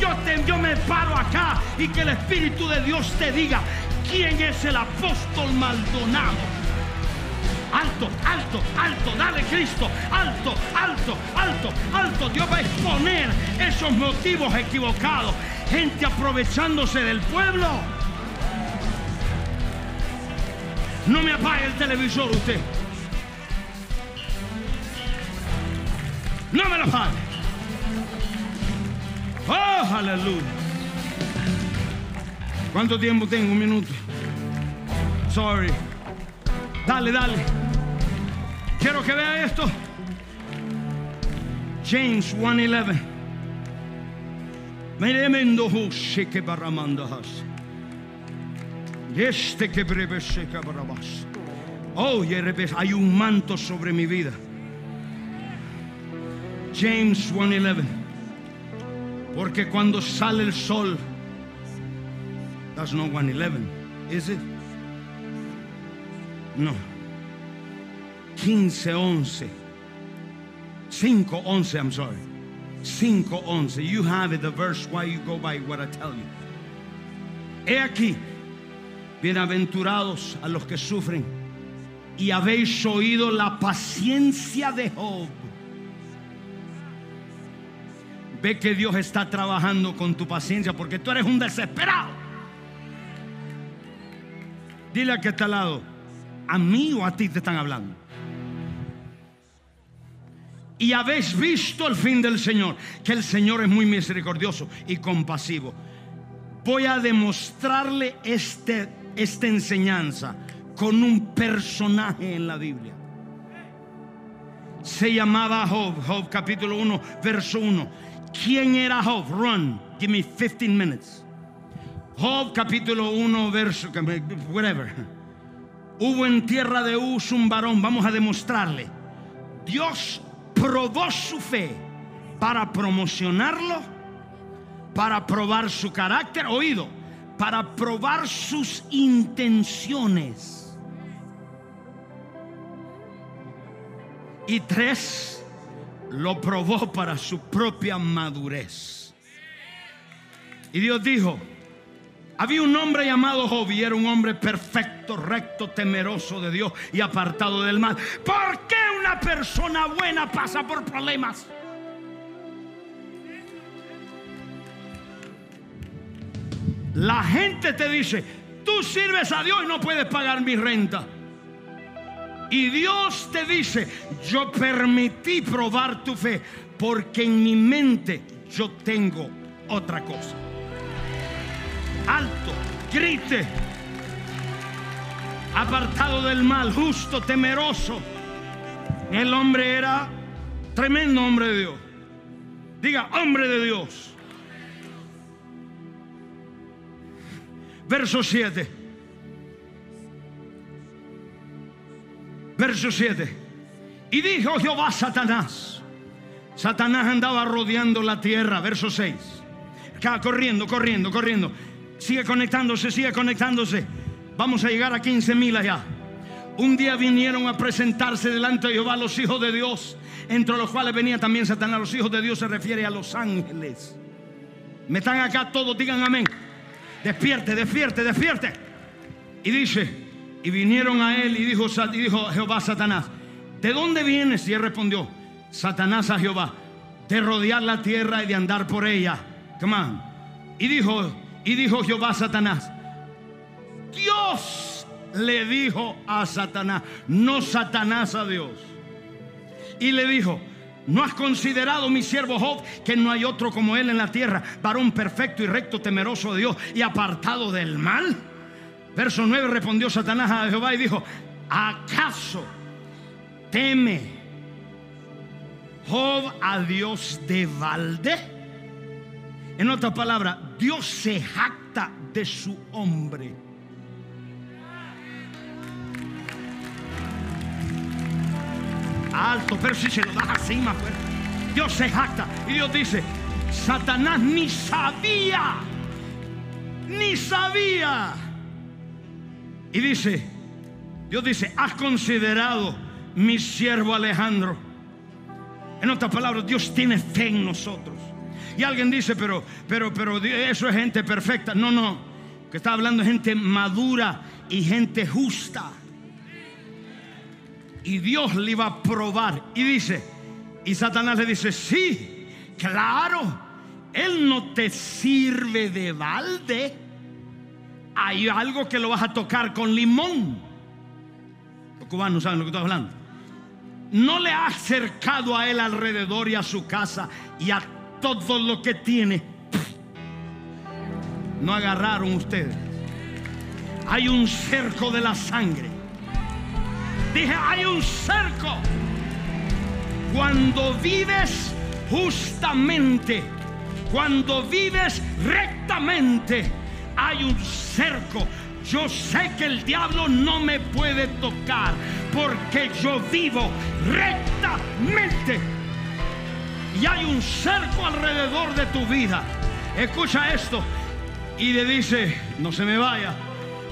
Yo, te, yo me paro acá y que el Espíritu de Dios te diga quién es el apóstol Maldonado. Alto, alto, alto, dale Cristo, alto, alto, alto, alto. Dios va a exponer esos motivos equivocados. Gente aprovechándose del pueblo. No me apague el televisor usted. No me lo apague. Oh, aleluya. ¿Cuánto tiempo tengo? Un minuto. Sorry. Dale, dale. Quiero que vea esto. James 1:11. Meremendo que baramandas. Este que breve seca barabas. Oh, hay un manto sobre mi vida. James 1:11. Porque cuando sale el sol, that's not 1:11, is it? No. 15, 11. 5, 11, I'm sorry. 5, 11. You have it, the verse, why you go by what I tell you. He aquí, bienaventurados a los que sufren, y habéis oído la paciencia de Job. Ve que Dios está trabajando con tu paciencia porque tú eres un desesperado. Dile a que está al lado, a mí o a ti te están hablando. Y habéis visto el fin del Señor, que el Señor es muy misericordioso y compasivo. Voy a demostrarle este, esta enseñanza con un personaje en la Biblia. Se llamaba Job, Job capítulo 1, verso 1. ¿Quién era Job? Run, give me 15 minutes. Job capítulo 1, verso, whatever. Hubo en tierra de Uz un varón, vamos a demostrarle. Dios probó su fe para promocionarlo, para probar su carácter, oído, para probar sus intenciones. Y tres, lo probó para su propia madurez. Y Dios dijo, había un hombre llamado Job y era un hombre perfecto, recto, temeroso de Dios y apartado del mal. ¿Por qué una persona buena pasa por problemas? La gente te dice, tú sirves a Dios y no puedes pagar mi renta. Y Dios te dice, yo permití probar tu fe porque en mi mente yo tengo otra cosa alto, grite, apartado del mal, justo, temeroso. El hombre era tremendo hombre de Dios. Diga, hombre de Dios. Verso 7. Verso 7. Y dijo Jehová Satanás. Satanás andaba rodeando la tierra. Verso 6. Corriendo, corriendo, corriendo. Sigue conectándose, sigue conectándose. Vamos a llegar a 15 mil allá. Un día vinieron a presentarse delante de Jehová los hijos de Dios, entre los cuales venía también Satanás. Los hijos de Dios se refiere a los ángeles. Me están acá todos, digan amén. Despierte, despierte, despierte. Y dice, y vinieron a él y dijo, y dijo Jehová Satanás, ¿de dónde vienes? Y él respondió, Satanás a Jehová, de rodear la tierra y de andar por ella. Come on. Y dijo, y dijo Jehová a Satanás, Dios le dijo a Satanás, no Satanás a Dios. Y le dijo, ¿no has considerado mi siervo Job que no hay otro como él en la tierra, varón perfecto y recto, temeroso de Dios y apartado del mal? Verso 9 respondió Satanás a Jehová y dijo, ¿acaso teme Job a Dios de balde? En otras palabras, Dios se jacta de su hombre. Alto, pero si se lo das así más fuerte. Dios se jacta y Dios dice, Satanás ni sabía, ni sabía. Y dice, Dios dice, has considerado mi siervo Alejandro. En otras palabras, Dios tiene fe en nosotros. Y alguien dice, pero, pero, pero eso es gente perfecta. No, no. Que está hablando gente madura y gente justa. Y Dios le iba a probar. Y dice, y Satanás le dice, sí, claro, Él no te sirve de balde. Hay algo que lo vas a tocar con limón. Los cubanos saben lo que estoy hablando. No le ha acercado a Él alrededor y a su casa y a todo lo que tiene. No agarraron ustedes. Hay un cerco de la sangre. Dije, hay un cerco. Cuando vives justamente, cuando vives rectamente, hay un cerco. Yo sé que el diablo no me puede tocar porque yo vivo rectamente. Y hay un cerco alrededor de tu vida. Escucha esto. Y le dice, no se me vaya.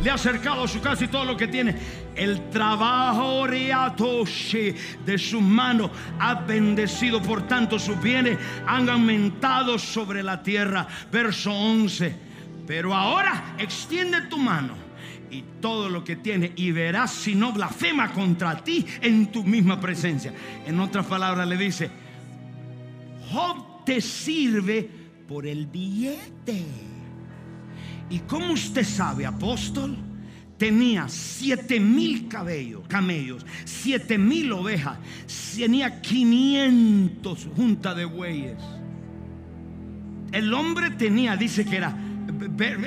Le ha acercado a su casa y todo lo que tiene. El trabajo de sus manos ha bendecido. Por tanto, sus bienes han aumentado sobre la tierra. Verso 11. Pero ahora extiende tu mano y todo lo que tiene y verás si no blasfema contra ti en tu misma presencia. En otras palabras le dice, Te sirve por el billete. ¿Y cómo usted sabe, apóstol? Tenía siete mil cabellos, camellos, siete mil ovejas, tenía 500 juntas de bueyes. El hombre tenía, dice que era,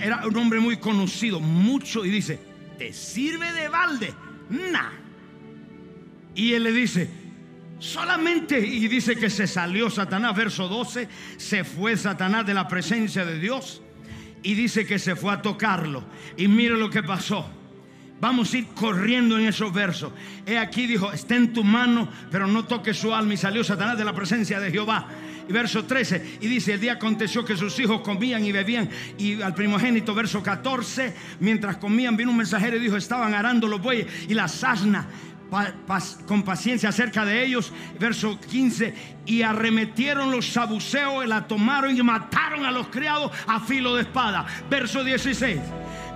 era un hombre muy conocido, mucho, y dice, ¿te sirve de balde? Nah. Y él le dice, solamente, y dice que se salió Satanás, verso 12, se fue Satanás de la presencia de Dios, y dice que se fue a tocarlo. Y mire lo que pasó. Vamos a ir corriendo en esos versos. He aquí dijo, está en tu mano, pero no toque su alma. Y salió Satanás de la presencia de Jehová. Y verso 13, y dice, el día aconteció que sus hijos comían y bebían. Y al primogénito, verso 14, mientras comían, vino un mensajero y dijo, estaban arando los bueyes y las asnas con paciencia acerca de ellos. Verso 15. Y arremetieron los sabuceos, y la tomaron y mataron a los criados a filo de espada. Verso 16.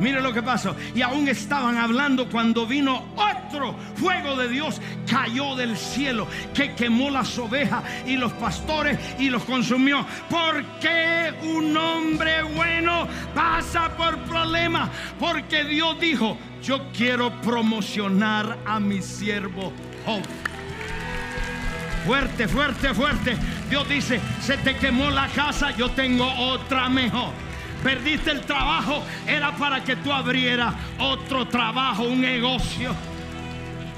Mire lo que pasó. Y aún estaban hablando cuando vino otro fuego de Dios. Cayó del cielo que quemó las ovejas y los pastores y los consumió. Porque un hombre bueno pasa por problemas. Porque Dios dijo, yo quiero promocionar a mi siervo Job. Fuerte, fuerte, fuerte. Dios dice, se te quemó la casa, yo tengo otra mejor perdiste el trabajo, era para que tú abrieras otro trabajo, un negocio.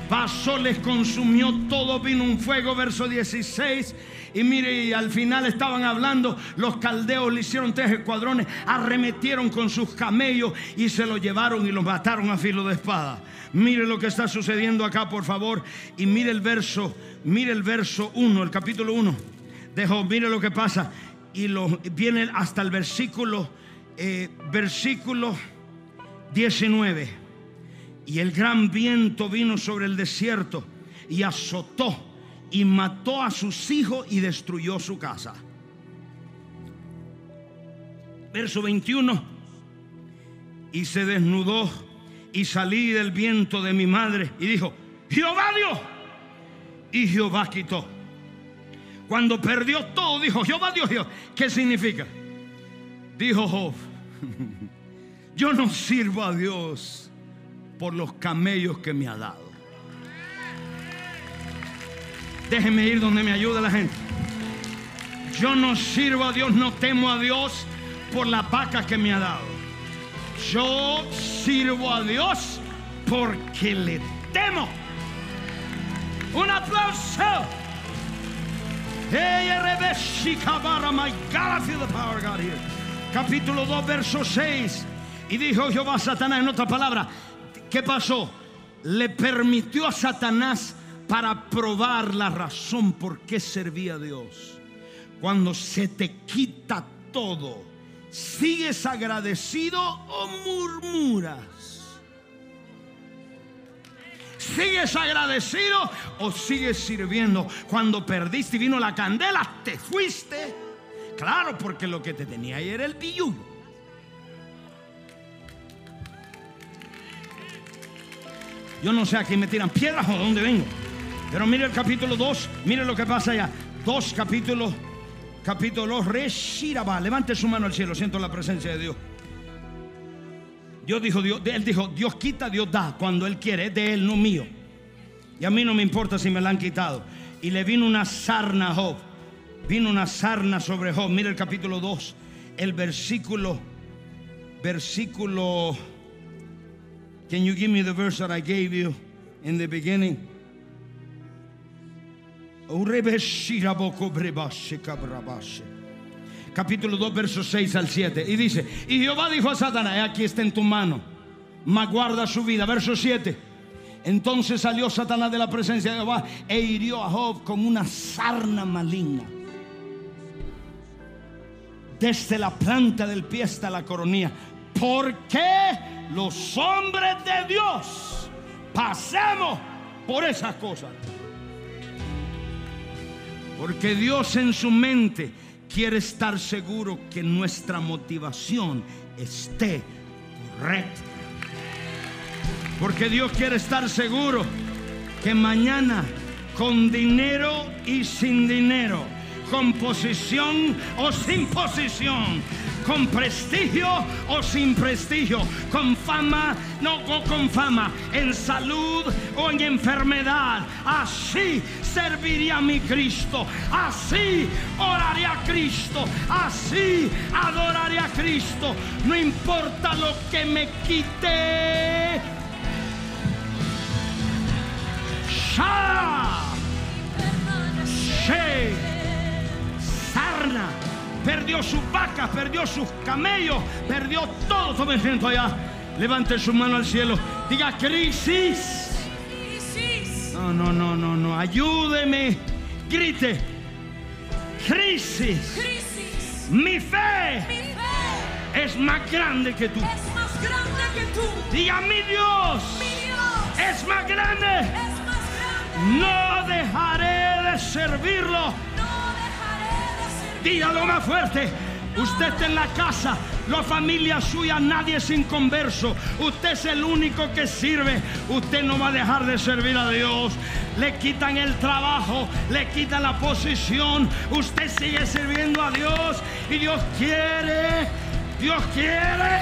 Pasó, les consumió todo, vino un fuego, verso 16. Y mire, y al final estaban hablando, los caldeos le hicieron tres escuadrones, arremetieron con sus camellos y se lo llevaron y los mataron a filo de espada. Mire lo que está sucediendo acá, por favor. Y mire el verso, mire el verso 1, el capítulo 1. Dejo, mire lo que pasa. Y lo, viene hasta el versículo eh, versículo 19. Y el gran viento vino sobre el desierto y azotó y mató a sus hijos y destruyó su casa. Verso 21. Y se desnudó y salí del viento de mi madre y dijo, Jehová dio. Y Jehová quitó. Cuando perdió todo, dijo, Jehová dio. Jehová. ¿Qué significa? Dijo Job, (laughs) yo no sirvo a Dios por los camellos que me ha dado. Déjeme ir donde me ayuda la gente. Yo no sirvo a Dios, no temo a Dios por la vaca que me ha dado. Yo sirvo a Dios porque le quitemos. Un aplauso. Capítulo 2, verso 6. Y dijo Jehová a Satanás, en otra palabra, ¿qué pasó? Le permitió a Satanás para probar la razón por qué servía a Dios. Cuando se te quita todo, ¿sigues agradecido o murmuras? ¿Sigues agradecido o sigues sirviendo? Cuando perdiste y vino la candela, te fuiste. Claro, porque lo que te tenía ahí era el pilluyo. Yo no sé a quién me tiran piedras o de dónde vengo. Pero mire el capítulo 2, mire lo que pasa allá. Dos capítulos, capítulo Reshiraba. Levante su mano al cielo, siento la presencia de Dios. Dios dijo, Dios, él dijo, Dios quita, Dios da. Cuando Él quiere, es de Él, no mío. Y a mí no me importa si me la han quitado. Y le vino una sarna a Job. Vino una sarna sobre Job. Mira el capítulo 2, el versículo, versículo. Can you give me the verse that I gave you in the beginning? Capítulo 2, versos 6 al 7. Y dice, y Jehová dijo a Satanás, aquí está en tu mano, mas guarda su vida. Verso 7. Entonces salió Satanás de la presencia de Jehová e hirió a Job con una sarna maligna. Desde la planta del pie hasta la coronilla. ¿Por qué los hombres de Dios pasemos por esas cosas? Porque Dios en su mente quiere estar seguro que nuestra motivación esté correcta. Porque Dios quiere estar seguro que mañana con dinero y sin dinero, con posición o sin posición, con prestigio o sin prestigio, con fama, no o con fama, en salud o en enfermedad. Así serviría a mi Cristo, así oraré a Cristo, así adoraré a Cristo. No importa lo que me quite. Shah. She. Sarna perdió sus vacas, perdió sus camellos, perdió todo. Tome asiento allá. Levante su mano al cielo. Diga crisis. Crisis. No, no, no, no, no. Ayúdeme. Grite. Crisis. Crisis. Mi fe Mi fe es más grande que tú. es más grande que tú. Diga mi Dios Mi Dios es más grande. es más grande. No dejaré de servirlo. Dígalo más fuerte. Usted está en la casa, la familia suya, nadie es inconverso. Usted es el único que sirve. Usted no va a dejar de servir a Dios. Le quitan el trabajo, le quitan la posición. Usted sigue sirviendo a Dios y Dios quiere, Dios quiere.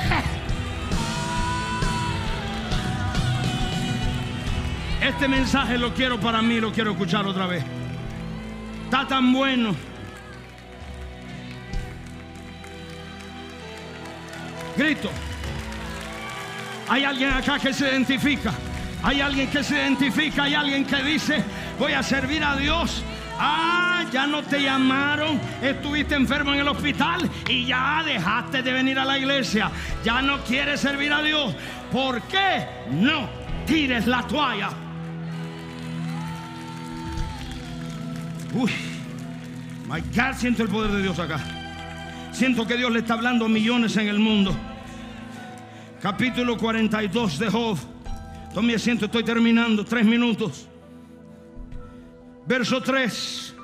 Este mensaje lo quiero para mí, lo quiero escuchar otra vez. Está tan bueno. Grito. Hay alguien acá que se identifica. Hay alguien que se identifica. Hay alguien que dice, voy a servir a Dios. Ah, ya no te llamaron, estuviste enfermo en el hospital y ya dejaste de venir a la iglesia. Ya no quieres servir a Dios. ¿Por qué no tires la toalla? Uy, my God, siento el poder de Dios acá. Siento que Dios le está hablando a millones en el mundo. Capítulo 42 de Job. Tome asiento, estoy terminando. Tres minutos. Verso 3.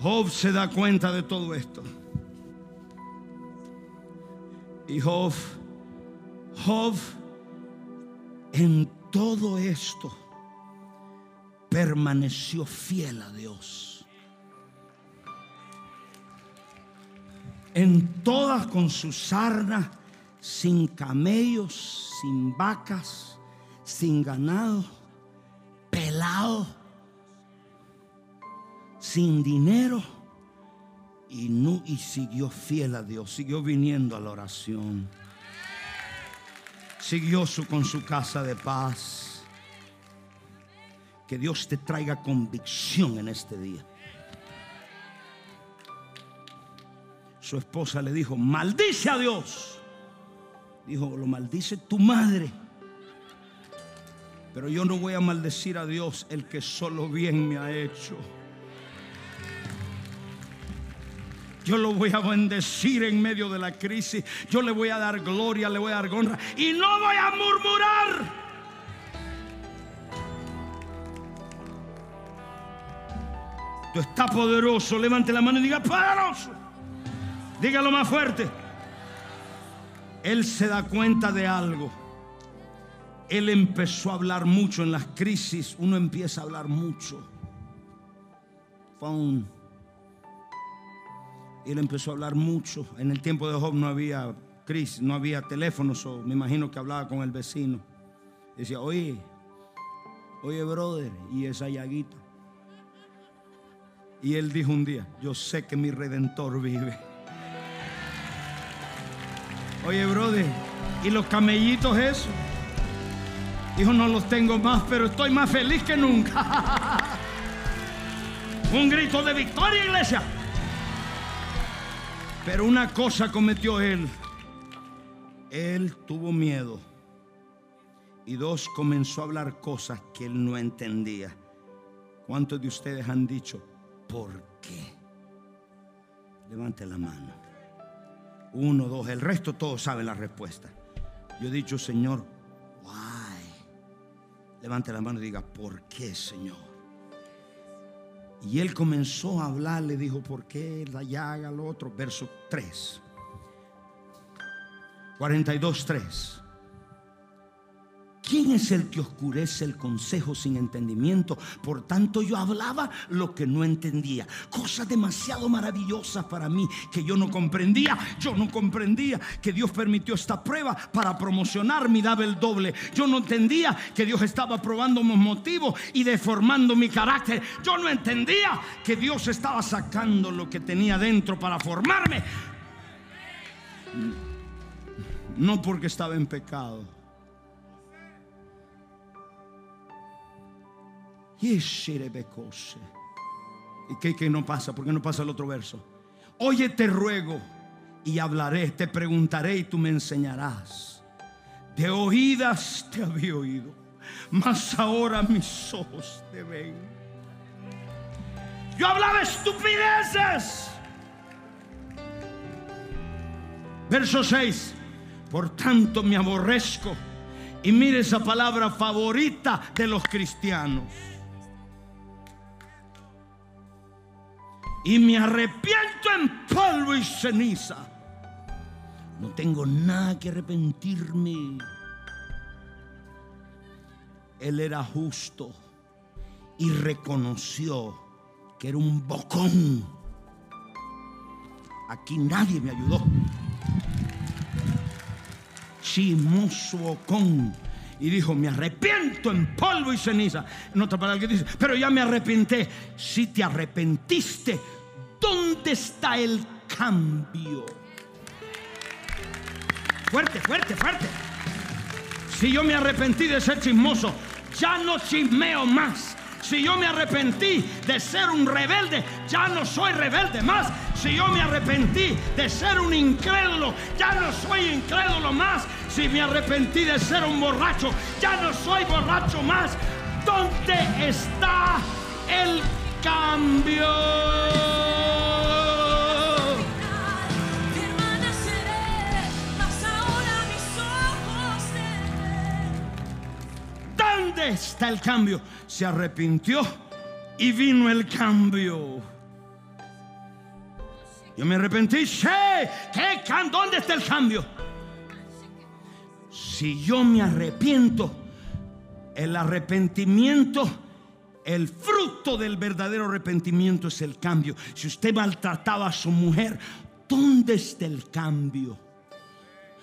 Job se da cuenta de todo esto. Y Job, Job, en todo esto permaneció fiel a Dios. En todas con su sarna, sin camellos, sin vacas, sin ganado, pelado, sin dinero. Y, no, y siguió fiel a Dios, siguió viniendo a la oración. siguió su, con su casa de paz. Que Dios te traiga convicción en este día. Su esposa le dijo, maldice a Dios. Dijo, lo maldice tu madre. Pero yo no voy a maldecir a Dios el que solo bien me ha hecho. Yo lo voy a bendecir en medio de la crisis. Yo le voy a dar gloria, le voy a dar honra. Y no voy a murmurar. Tú estás poderoso. Levante la mano y diga poderoso. Dígalo más fuerte. Él se da cuenta de algo. Él empezó a hablar mucho en las crisis. Uno empieza a hablar mucho. Phone. Él empezó a hablar mucho. En el tiempo de Job no había crisis, no había teléfonos. me imagino que hablaba con el vecino. Decía, oye, oye, brother, y esa llaguita. Y él dijo un día, yo sé que mi redentor vive. Oye, brother, ¿y los camellitos eso? Dijo, no los tengo más, pero estoy más feliz que nunca. (laughs) Un grito de victoria, iglesia. Pero una cosa cometió él. Él tuvo miedo. Y dos, comenzó a hablar cosas que él no entendía. ¿Cuántos de ustedes han dicho, ¿por qué? Levante la mano. Uno, dos, el resto todos saben la respuesta. Yo he dicho, Señor, why? Levante la mano y diga, ¿por qué, Señor? Y él comenzó a hablar, le dijo, ¿por qué la llaga, lo otro? Verso 3. 42, 3. ¿Quién es el que oscurece el consejo sin entendimiento? Por tanto yo hablaba lo que no entendía. Cosas demasiado maravillosas para mí que yo no comprendía. Yo no comprendía que Dios permitió esta prueba para promocionarme y daba el doble. Yo no entendía que Dios estaba probando mis motivos y deformando mi carácter. Yo no entendía que Dios estaba sacando lo que tenía dentro para formarme. No porque estaba en pecado ¿Y qué, qué no pasa? ¿Por qué no pasa el otro verso? Oye, te ruego y hablaré, te preguntaré y tú me enseñarás. De oídas te había oído, mas ahora mis ojos te ven. Yo hablaba estupideces. Verso 6. Por tanto me aborrezco. Y mire esa palabra favorita de los cristianos. Y me arrepiento en polvo y ceniza. No tengo nada que arrepentirme. Él era justo y reconoció que era un bocón. Aquí nadie me ayudó. Chimoso bocón. Y dijo, me arrepiento en polvo y ceniza. En otra palabra que dice, pero ya me arrepenté. Si te arrepentiste, ¿Dónde está el cambio? Fuerte, fuerte, fuerte. Si yo me arrepentí de ser chismoso, ya no chismeo más. Si yo me arrepentí de ser un rebelde, ya no soy rebelde más. Si yo me arrepentí de ser un incrédulo, ya no soy incrédulo más. Si me arrepentí de ser un borracho, ya no soy borracho más. ¿Dónde está el cambio? ¿Dónde está el cambio? Se arrepintió y vino el cambio. Yo me arrepentí. Sé ¿qué, ¿dónde está el cambio? Si yo me arrepiento, el arrepentimiento, el fruto del verdadero arrepentimiento es el cambio. Si usted maltrataba a su mujer, ¿dónde está el cambio?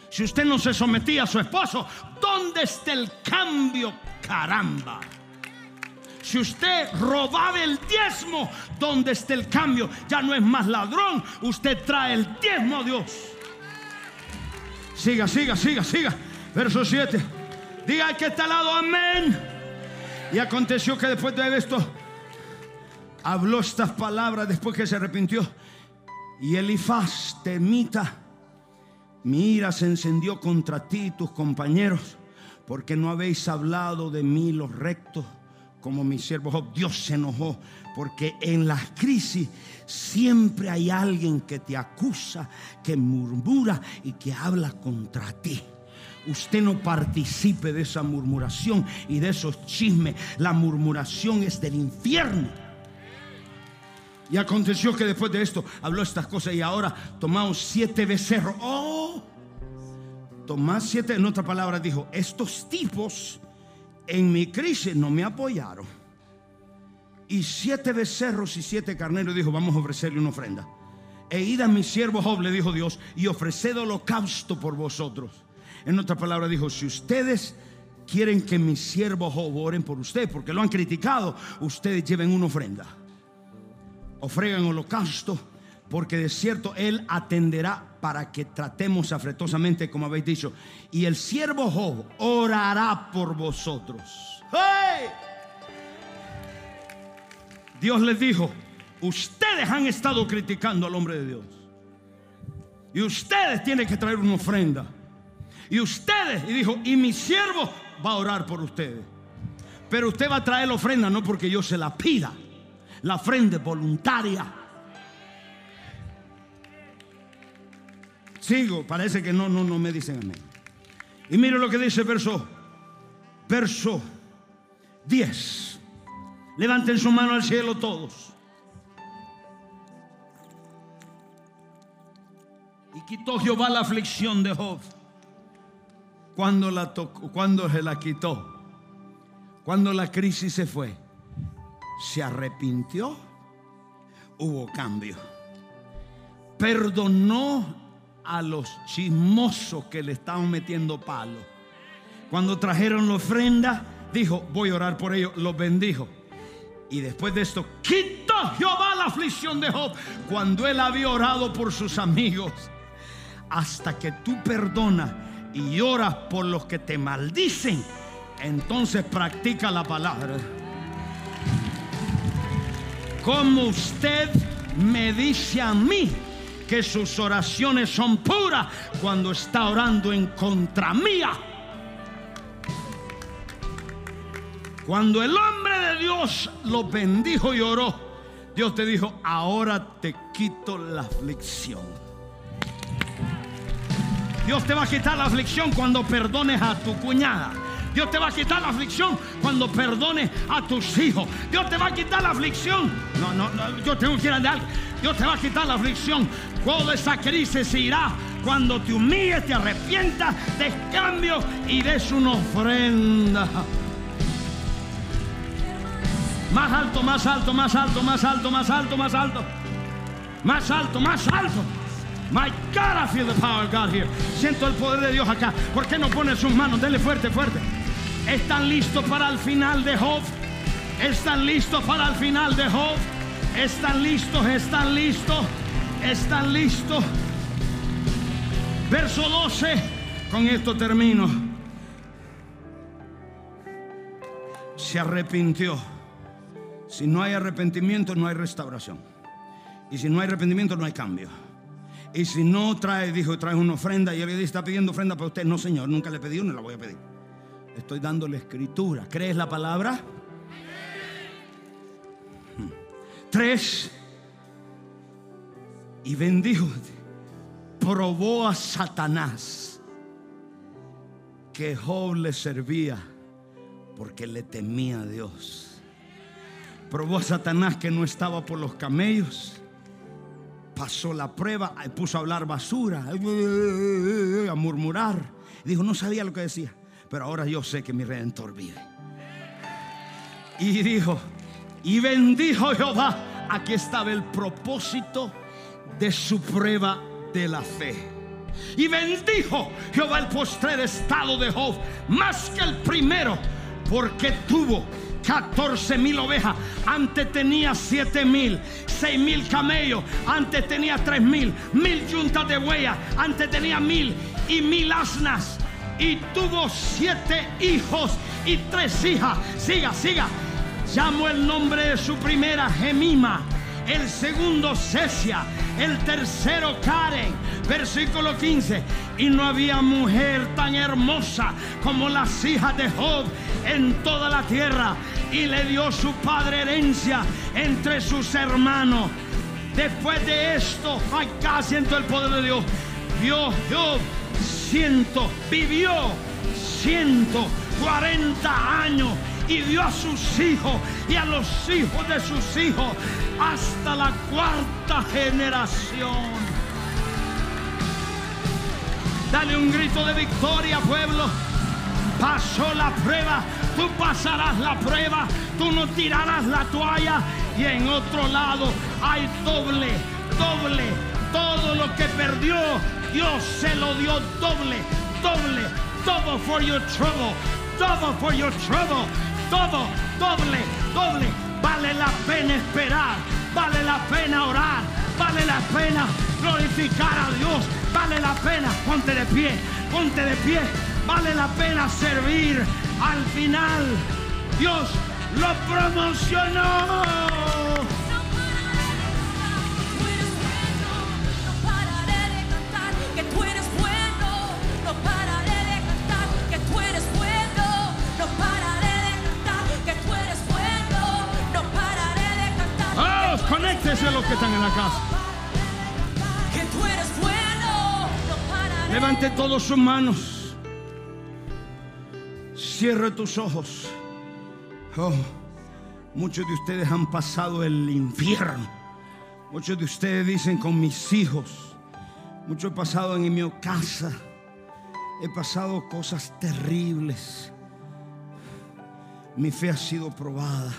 Si usted no se sometía a su esposo, ¿dónde está el cambio? Caramba. Si usted robaba el diezmo, ¿dónde está el cambio? Ya no es más ladrón, usted trae el diezmo a Dios. Siga, siga, siga, siga. Verso 7. Diga que está al lado, amén. Y aconteció que después de esto habló estas palabras después que se arrepintió. Y Elifaz temita, mi ira se encendió contra ti y tus compañeros, porque no habéis hablado de mí los rectos como mi siervo. Dios se enojó porque en las crisis siempre hay alguien que te acusa, que murmura y que habla contra ti. Usted no participe de esa murmuración y de esos chismes. La murmuración es del infierno. Y aconteció que después de esto habló estas cosas y ahora tomamos siete becerros. Oh, Tomás siete, en otra palabra dijo, estos tipos en mi crisis no me apoyaron. Y siete becerros y siete carneros dijo, vamos a ofrecerle una ofrenda. E id a mi siervo Job, le dijo Dios, y ofreced holocausto por vosotros. En otra palabra dijo, si ustedes quieren que mi siervo Job oren por usted, porque lo han criticado, ustedes lleven una ofrenda. Ofregan holocausto, porque de cierto Él atenderá para que tratemos afretosamente, como habéis dicho. Y el siervo Job orará por vosotros. ¡Hey! Dios les dijo, ustedes han estado criticando al hombre de Dios. Y ustedes tienen que traer una ofrenda. Y ustedes, y dijo, y mi siervo va a orar por ustedes. Pero usted va a traer la ofrenda no porque yo se la pida. La ofrenda voluntaria. Sigo, parece que no, no, no me dicen amén. Y mire lo que dice verso, verso 10. Levanten su mano al cielo todos. Y quitó Jehová la aflicción de Job. Cuando la tocó, cuando se la quitó, cuando la crisis se fue, se arrepintió, hubo cambio. Perdonó a los chismosos que le estaban metiendo palo. Cuando trajeron la ofrenda, dijo, voy a orar por ellos, los bendijo. Y después de esto, quitó Jehová la aflicción de Job cuando él había orado por sus amigos. Hasta que tú perdonas y oras por los que te maldicen, entonces practica la palabra. Como usted me dice a mí que sus oraciones son puras cuando está orando en contra mía. Cuando el hombre de Dios lo bendijo y oró, Dios te dijo, ahora te quito la aflicción. Dios te va a quitar la aflicción cuando perdones a tu cuñada. Dios te va a quitar la aflicción cuando perdones a tus hijos. Dios te va a quitar la aflicción. No, no, no yo tengo que ir a algo. Dios te va a quitar la aflicción. Toda esa crisis se irá cuando te humilles, te arrepientas, des cambio y des una ofrenda. Más alto, más alto, más alto, más alto, más alto, más alto. Más alto, más alto. My God, I feel the power of God here. Siento el poder de Dios acá. ¿Por qué no pone sus manos? Denle fuerte, fuerte. ¿Están listos para el final de Job? ¿Están listos para el final de Job? ¿Están listos? ¿Están listos? ¿Están listos? Verso 12. Con esto termino. Se arrepintió. Si no hay arrepentimiento, no hay restauración. Y si no hay arrepentimiento, no hay cambio. Y si no trae, dijo, trae una ofrenda y él le está pidiendo ofrenda para usted. No, Señor, nunca le pedí una, la voy a pedir. Estoy dándole escritura. ¿Crees la palabra? Hmm. Tres. Y bendijo, probó a Satanás que Job le servía porque le temía a Dios. Probó a Satanás que no estaba por los camellos pasó la prueba, puso a hablar basura, a murmurar. Dijo, no sabía lo que decía, pero ahora yo sé que mi redentor vive. Y dijo, y bendijo Jehová, aquí estaba el propósito de su prueba de la fe. Y bendijo Jehová el postrer estado de Job más que el primero, porque tuvo 14 mil ovejas, antes tenía 7 mil, 6 mil camellos, antes tenía 3 mil, mil yuntas de huella, antes tenía mil y mil asnas. y tuvo siete hijos y tres hijas. Siga, siga. Llamó el nombre de su primera Gemima, el segundo Cesia, el tercero Karen. Versículo 15. Y no había mujer tan hermosa como las hijas de Job en toda la tierra. Y le dio su padre herencia entre sus hermanos. Después de esto, acá siento el poder de Dios. Vio Job ciento, vivió ciento cuarenta años y vio a sus hijos y a los hijos de sus hijos hasta la cuarta generación. Dale un grito de victoria, pueblo. Pasó la prueba, tú pasarás la prueba, tú no tirarás la toalla. Y en otro lado hay doble, doble, todo lo que perdió, Dios se lo dio doble, doble, todo for your trouble, todo for your trouble, todo, doble, doble. Vale la pena esperar, vale la pena orar, vale la pena glorificar a Dios, vale la pena, ponte de pie, ponte de pie, vale la pena servir. Al final, Dios lo promocionó. Conéctese los que están en la casa. que tú eres bueno. No. Levante todos sus manos. Cierre tus ojos. Oh, muchos de ustedes han pasado el infierno. Muchos de ustedes dicen con mis hijos. Mucho he pasado en mi casa. He pasado cosas terribles. Mi fe ha sido probada.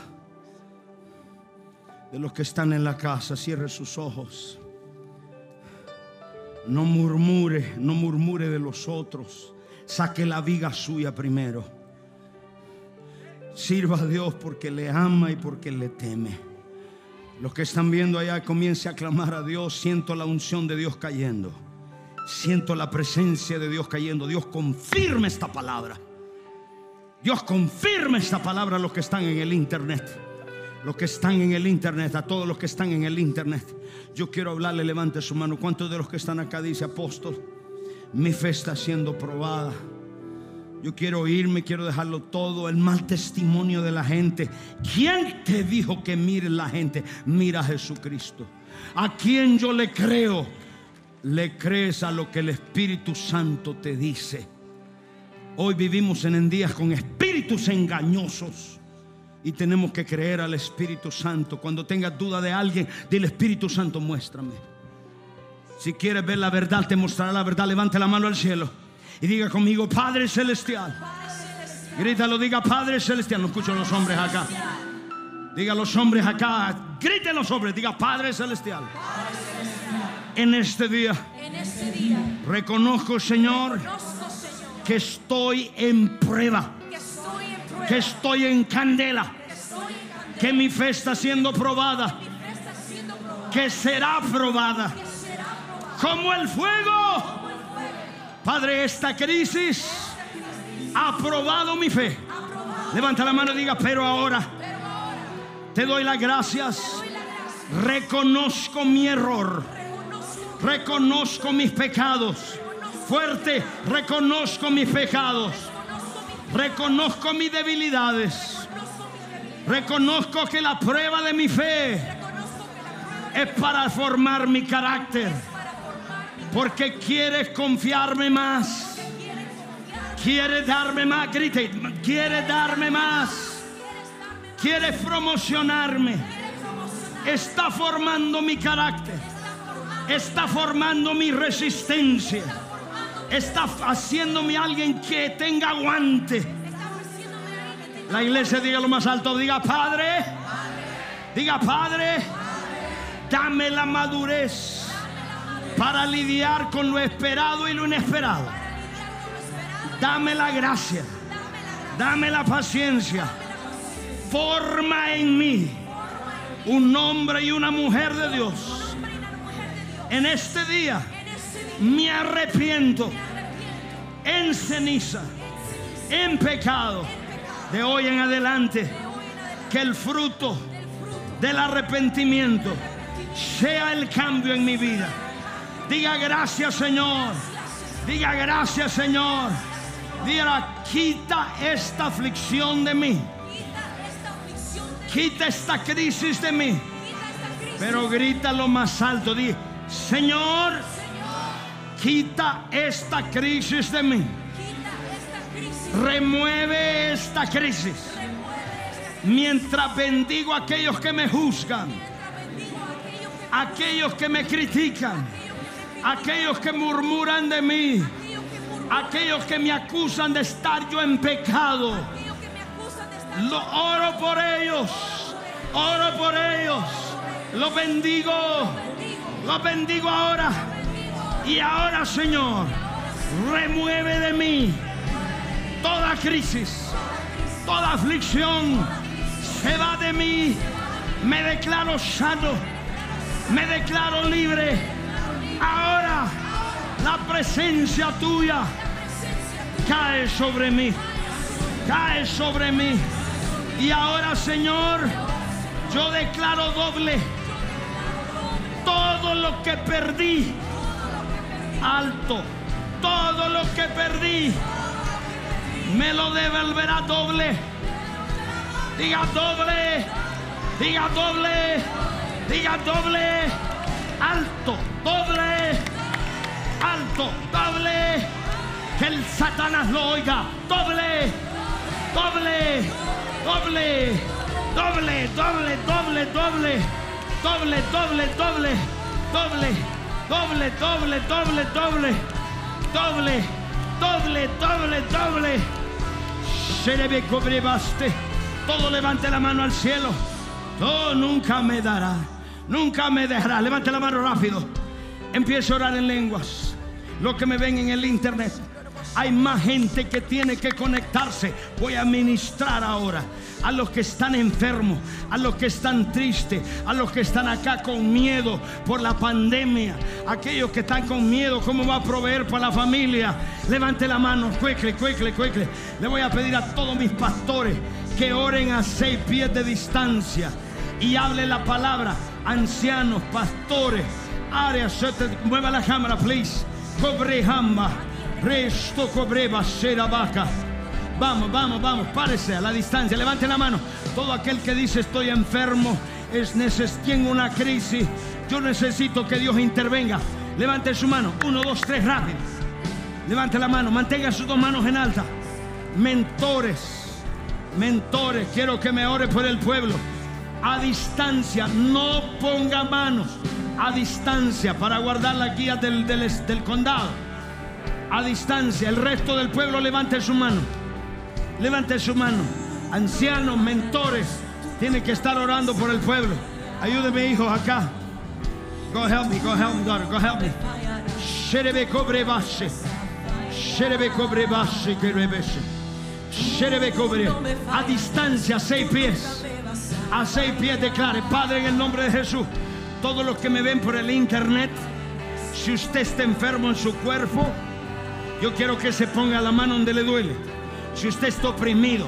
De los que están en la casa, cierre sus ojos. No murmure, no murmure de los otros. Saque la viga suya primero. Sirva a Dios porque le ama y porque le teme. Los que están viendo allá, comience a clamar a Dios. Siento la unción de Dios cayendo. Siento la presencia de Dios cayendo. Dios confirma esta palabra. Dios confirma esta palabra a los que están en el internet. Los que están en el internet, a todos los que están en el internet. Yo quiero hablarle, levante su mano. ¿Cuántos de los que están acá dice apóstol? Mi fe está siendo probada. Yo quiero irme, quiero dejarlo todo, el mal testimonio de la gente. ¿Quién te dijo que mire la gente? Mira a Jesucristo. ¿A quién yo le creo? Le crees a lo que el Espíritu Santo te dice. Hoy vivimos en días con espíritus engañosos. Y tenemos que creer al Espíritu Santo. Cuando tengas duda de alguien, dile Espíritu Santo, muéstrame. Si quieres ver la verdad, te mostrará la verdad. Levante la mano al cielo y diga conmigo, Padre Celestial. Grítalo, diga Padre Celestial. No escucho a los hombres acá. Diga a los hombres acá. Griten los hombres, diga Padre Celestial. En este día reconozco, Señor, conozco, Señor, que estoy en prueba, que estoy en candela, que mi fe está siendo probada, que será probada como el fuego. Padre, esta crisis ha probado mi fe. Levanta la mano y diga, pero ahora te doy las gracias. Reconozco mi error. Reconozco mis pecados. Fuerte, reconozco mis pecados. Reconozco mis debilidades. Reconozco que la prueba de mi fe es para formar mi carácter. Porque quieres confiarme más. Quieres darme más. Grite. Quieres darme más. Quieres promocionarme. Está formando mi carácter. Está formando mi resistencia. Está haciéndome alguien que tenga aguante. La iglesia diga lo más alto. Diga Padre. Diga Padre. Dame la madurez para lidiar con lo esperado y lo inesperado. Dame la gracia. Dame la paciencia. Forma en mí un hombre y una mujer de Dios. En este día me arrepiento en ceniza, en pecado. De hoy en adelante, que el fruto del arrepentimiento sea el cambio en mi vida. Diga gracias Señor. Diga gracias Señor. Diga, quita esta aflicción de mí. Quita esta crisis de mí. Pero grita lo más alto. Di, Señor, quita esta crisis de mí. Remueve esta crisis. Mientras bendigo a aquellos que me juzgan. Aquellos que me critican. Aquellos que murmuran de mí. Aquellos que me acusan de estar yo en pecado. Lo oro por ellos. Oro por ellos. Lo bendigo. Lo bendigo ahora. Y ahora, Señor, remueve de mí toda crisis, toda aflicción. Se va de mí. Me declaro sano. Me declaro libre. Ahora la presencia tuya cae sobre mí. Cae sobre mí. Y ahora, Señor, yo declaro doble todo lo que perdí. Alto. Todo lo que perdí. Me lo devolverá doble. Diga doble. Diga doble. Diga doble. Alto. Doble. Alto. Doble. Que el Satanás lo oiga. Doble. Doble. Doble. Doble. Doble. Doble. Doble. Doble. Doble. Doble. Doble doble, doble, doble, doble, doble, doble, doble, doble. Se le. Todo levante la mano al cielo. Todo nunca me dará. Nunca me dejará. Levante la mano rápido. Empiezo a orar en lenguas. Lo que me ven en el internet. Hay más gente que tiene que conectarse. Voy a ministrar ahora a los que están enfermos, a los que están tristes, a los que están acá con miedo por la pandemia, aquellos que están con miedo, cómo va a proveer para la familia. Levante la mano, cuecle, cuecle, cuecle. Le voy a pedir a todos mis pastores que oren a seis pies de distancia y hable la palabra. Ancianos, pastores, áreas, mueva la cámara, please. Cobre jamba, resto cobreba, será vaca. Vamos, vamos, vamos, párese a la distancia, levante la mano. Todo aquel que dice estoy enfermo, es tengo una crisis, yo necesito que Dios intervenga. Levante su mano, uno, dos, tres, rápido. Levante la mano, mantenga sus dos manos en alta. Mentores, mentores, quiero que me ore por el pueblo. A distancia, no ponga manos. A distancia para guardar la guía del, del, del condado. A distancia, el resto del pueblo levante su mano. Levante su mano. Ancianos, mentores, tienen que estar orando por el pueblo. Ayúdeme, hijos, acá. Go help me, go help me, daughter, go help me. Sherebe cobre base. Sherebe cobre base. Sherebe cobre. A distancia, seis pies. A seis pies declare, Padre, en el nombre de Jesús. Todos los que me ven por el internet, si usted está enfermo en su cuerpo, yo quiero que se ponga la mano donde le duele si usted está oprimido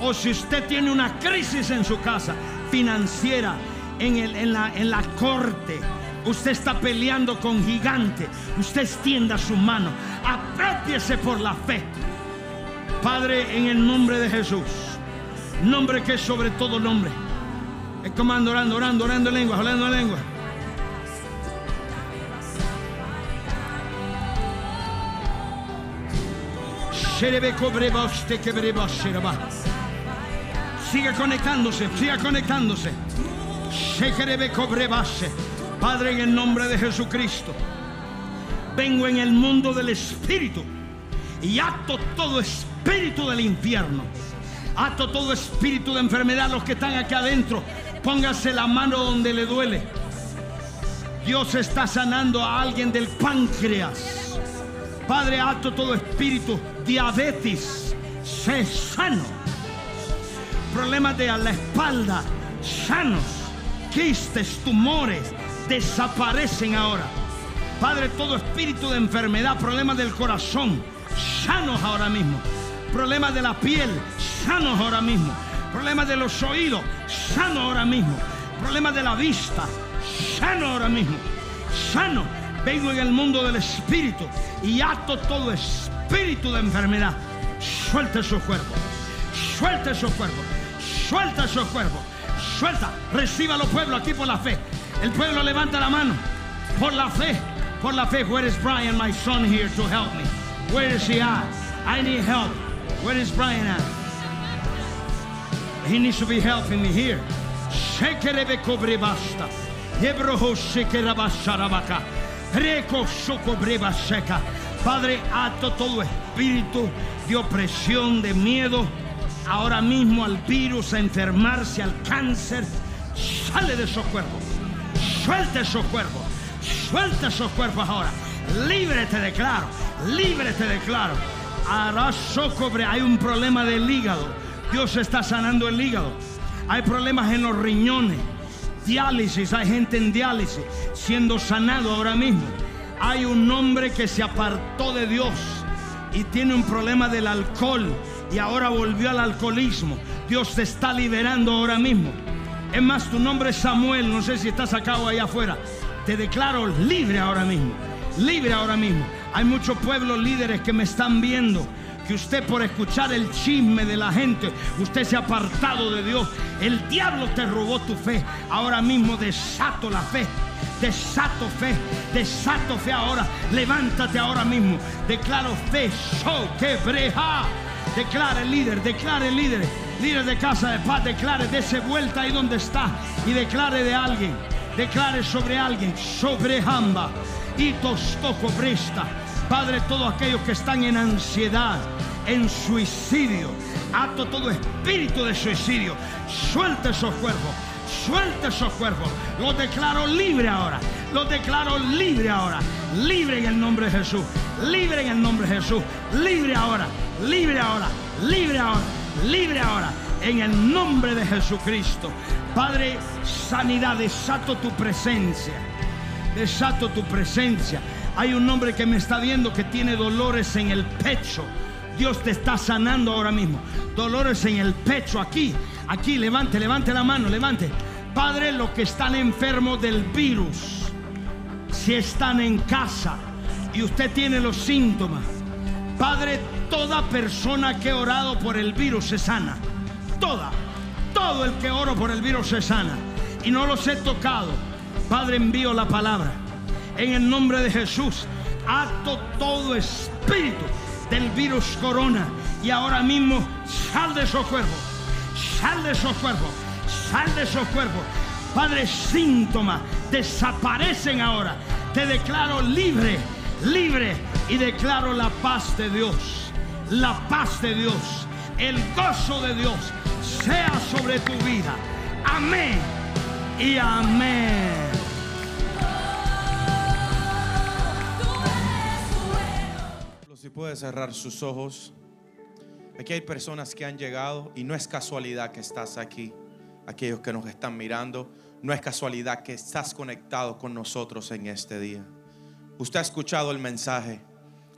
o si usted tiene una crisis en su casa financiera, en, el, en, la, en la corte, usted está peleando con gigante, usted extienda su mano, apropiese por la fe. Padre, en el nombre de Jesús, nombre que es sobre todo nombre. Es comando orando, orando, orando en lengua, orando en lengua. Siga conectándose, siga conectándose. Padre, en el nombre de Jesucristo, vengo en el mundo del Espíritu y ato todo espíritu del infierno. Ato todo espíritu de enfermedad. Los que están aquí adentro, póngase la mano donde le duele. Dios está sanando a alguien del páncreas. Padre, ato todo espíritu, diabetes, sé sano. Problemas de la espalda, sanos. Quistes, tumores, desaparecen ahora. Padre, todo espíritu de enfermedad, problemas del corazón, sanos ahora mismo. Problemas de la piel, sanos ahora mismo. Problemas de los oídos, sanos ahora mismo. Problemas de la vista, sano ahora mismo. Sano. Vengo en el mundo del espíritu y ato todo espíritu de enfermedad. Suelta su cuerpo. Suelta su cuerpo. Suelta su cuerpo. Suelta. Reciba los pueblos aquí por la fe. El pueblo levanta la mano. Por la fe. Por la fe. Where is Brian, my son, here to help me? Where is he at? I need help. Where is Brian at? He needs to be helping me here. Basta. Sokobreba sheka. Padre, ato todo espíritu de opresión, de miedo, ahora mismo al virus, a enfermarse, al cáncer. Sale de esos cuerpos. Suelta esos cuerpos. Suelta esos cuerpos ahora. Libre te declaro. Libre te declaro. Socobre. Hay un problema del hígado. Dios está sanando el hígado. Hay problemas en los riñones. Diálisis. Hay gente en diálisis siendo sanado ahora mismo. Hay un hombre que se apartó de Dios y tiene un problema del alcohol y ahora volvió al alcoholismo. Dios te está liberando ahora mismo. Es más, tu nombre es Samuel, no sé si estás acá o allá afuera. Te declaro libre ahora mismo, libre ahora mismo. Hay muchos pueblos líderes que me están viendo. Que usted por escuchar el chisme de la gente, usted se ha apartado de Dios. El diablo te robó tu fe. Ahora mismo desato la fe. Desato fe, desato fe ahora. Levántate ahora mismo. Declaro fe. So que breja. Declare líder, declare líder, líder de casa de paz, declare, dése vuelta ahí donde está y declare de alguien, declare sobre alguien, sobre Jamba y tostoco presta. Padre, todos aquellos que están en ansiedad, en suicidio, ato todo espíritu de suicidio, suelta esos cuerpos, suelta esos cuerpos, los declaro libre ahora, los declaro libre ahora, libre en el nombre de Jesús, libre en el nombre de Jesús, libre ahora, libre ahora, libre ahora, libre ahora, en el nombre de Jesucristo. Padre, sanidad, desato tu presencia, desato tu presencia. Hay un hombre que me está viendo que tiene dolores en el pecho. Dios te está sanando ahora mismo. Dolores en el pecho, aquí, aquí, levante, levante la mano, levante. Padre, los que están enfermos del virus, si están en casa y usted tiene los síntomas, Padre, toda persona que ha orado por el virus se sana. Toda, todo el que oro por el virus se sana. Y no los he tocado. Padre, envío la palabra. En el nombre de Jesús, ato todo espíritu del virus corona. Y ahora mismo sal de esos cuerpos. Sal de esos cuerpos. Sal de esos cuerpos. Padre, síntomas desaparecen ahora. Te declaro libre, libre. Y declaro la paz de Dios. La paz de Dios. El gozo de Dios sea sobre tu vida. Amén. Y amén. Puede cerrar sus ojos. Aquí hay personas que han llegado y no es casualidad que estás aquí. Aquellos que nos están mirando, no es casualidad que estás conectado con nosotros en este día. Usted ha escuchado el mensaje.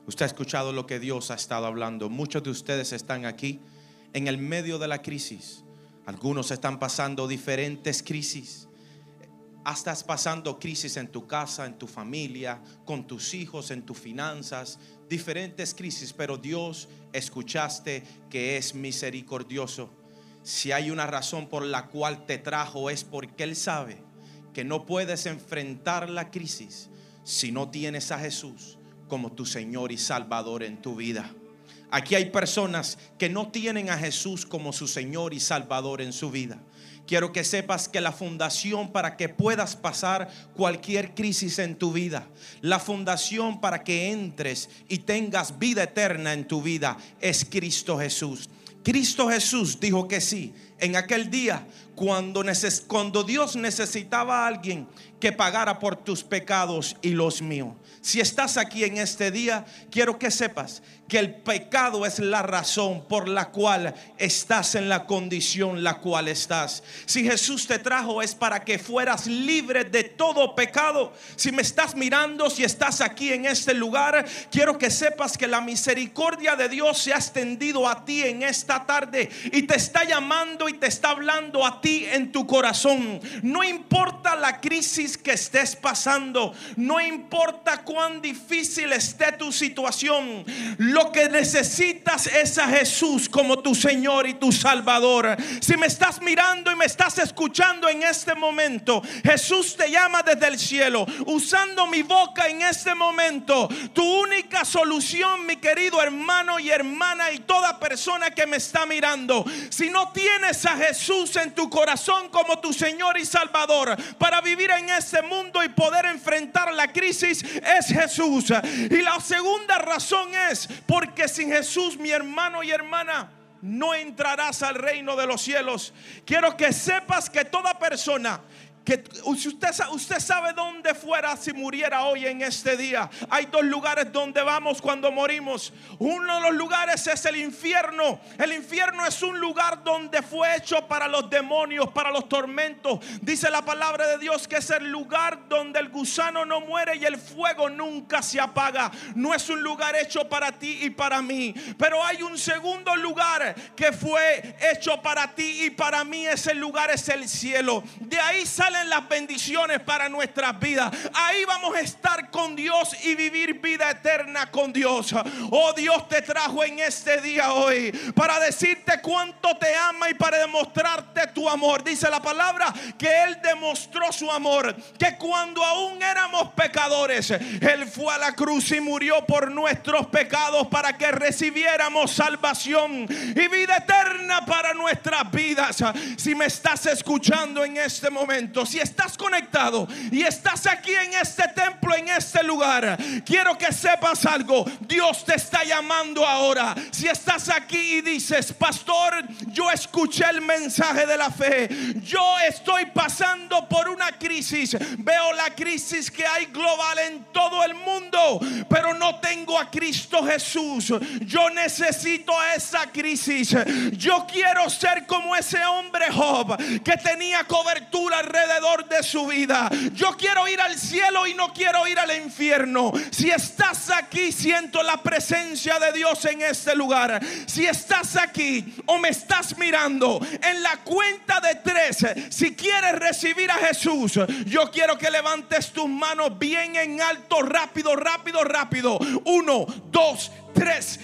Usted ha escuchado lo que Dios ha estado hablando. Muchos de ustedes están aquí en el medio de la crisis. Algunos están pasando diferentes crisis. Estás pasando crisis en tu casa, en tu familia, con tus hijos, en tus finanzas, diferentes crisis, pero Dios escuchaste que es misericordioso. Si hay una razón por la cual te trajo es porque Él sabe que no puedes enfrentar la crisis si no tienes a Jesús como tu Señor y Salvador en tu vida. Aquí hay personas que no tienen a Jesús como su Señor y Salvador en su vida. Quiero que sepas que la fundación para que puedas pasar cualquier crisis en tu vida, la fundación para que entres y tengas vida eterna en tu vida es Cristo Jesús. Cristo Jesús dijo que sí, en aquel día cuando, cuando Dios necesitaba a alguien que pagara por tus pecados y los míos. Si estás aquí en este día, quiero que sepas que el pecado es la razón por la cual estás en la condición la cual estás. Si Jesús te trajo es para que fueras libre de todo pecado. Si me estás mirando, si estás aquí en este lugar, quiero que sepas que la misericordia de Dios se ha extendido a ti en esta tarde y te está llamando y te está hablando a ti en tu corazón. No importa la crisis que estés pasando, no importa cuán difícil esté tu situación, lo que necesitas es a Jesús como tu Señor y tu Salvador. Si me estás mirando y me estás escuchando en este momento, Jesús te llama desde el cielo, usando mi boca en este momento. Tu única solución, mi querido hermano y hermana y toda persona que me está mirando, si no tienes a Jesús en tu corazón como tu Señor y Salvador para vivir en este mundo y poder enfrentar la crisis, es Jesús. Y la segunda razón es porque sin Jesús, mi hermano y hermana, no entrarás al reino de los cielos. Quiero que sepas que toda persona que si usted, usted sabe dónde fuera si muriera hoy en este día. Hay dos lugares donde vamos cuando morimos. Uno de los lugares es el infierno. El infierno es un lugar donde fue hecho para los demonios, para los tormentos. Dice la palabra de Dios que es el lugar donde el gusano no muere y el fuego nunca se apaga. No es un lugar hecho para ti y para mí. Pero hay un segundo lugar que fue hecho para ti y para mí. Ese lugar es el cielo. De ahí las bendiciones para nuestras vidas. Ahí vamos a estar con Dios y vivir vida eterna con Dios. Oh Dios te trajo en este día hoy para decirte cuánto te ama y para demostrarte tu amor. Dice la palabra que Él demostró su amor. Que cuando aún éramos pecadores, Él fue a la cruz y murió por nuestros pecados para que recibiéramos salvación y vida eterna para nuestras vidas. Si me estás escuchando en este momento, si estás conectado y estás aquí en este templo, en este lugar, quiero que sepas algo. Dios te está llamando ahora. Si estás aquí y dices, pastor, yo escuché el mensaje de la fe. Yo estoy pasando por una crisis. Veo la crisis que hay global en todo el mundo, pero no tengo a Cristo Jesús. Yo necesito esa crisis. Yo quiero ser como ese hombre Job que tenía cobertura alrededor de su vida. Yo quiero ir al cielo y no quiero ir al infierno. Si estás aquí, siento la presencia de Dios en este lugar. Si estás aquí o me estás mirando en la cuenta de tres, si quieres recibir a Jesús, yo quiero que levantes tus manos bien en alto, rápido, rápido, rápido. Uno, dos, tres.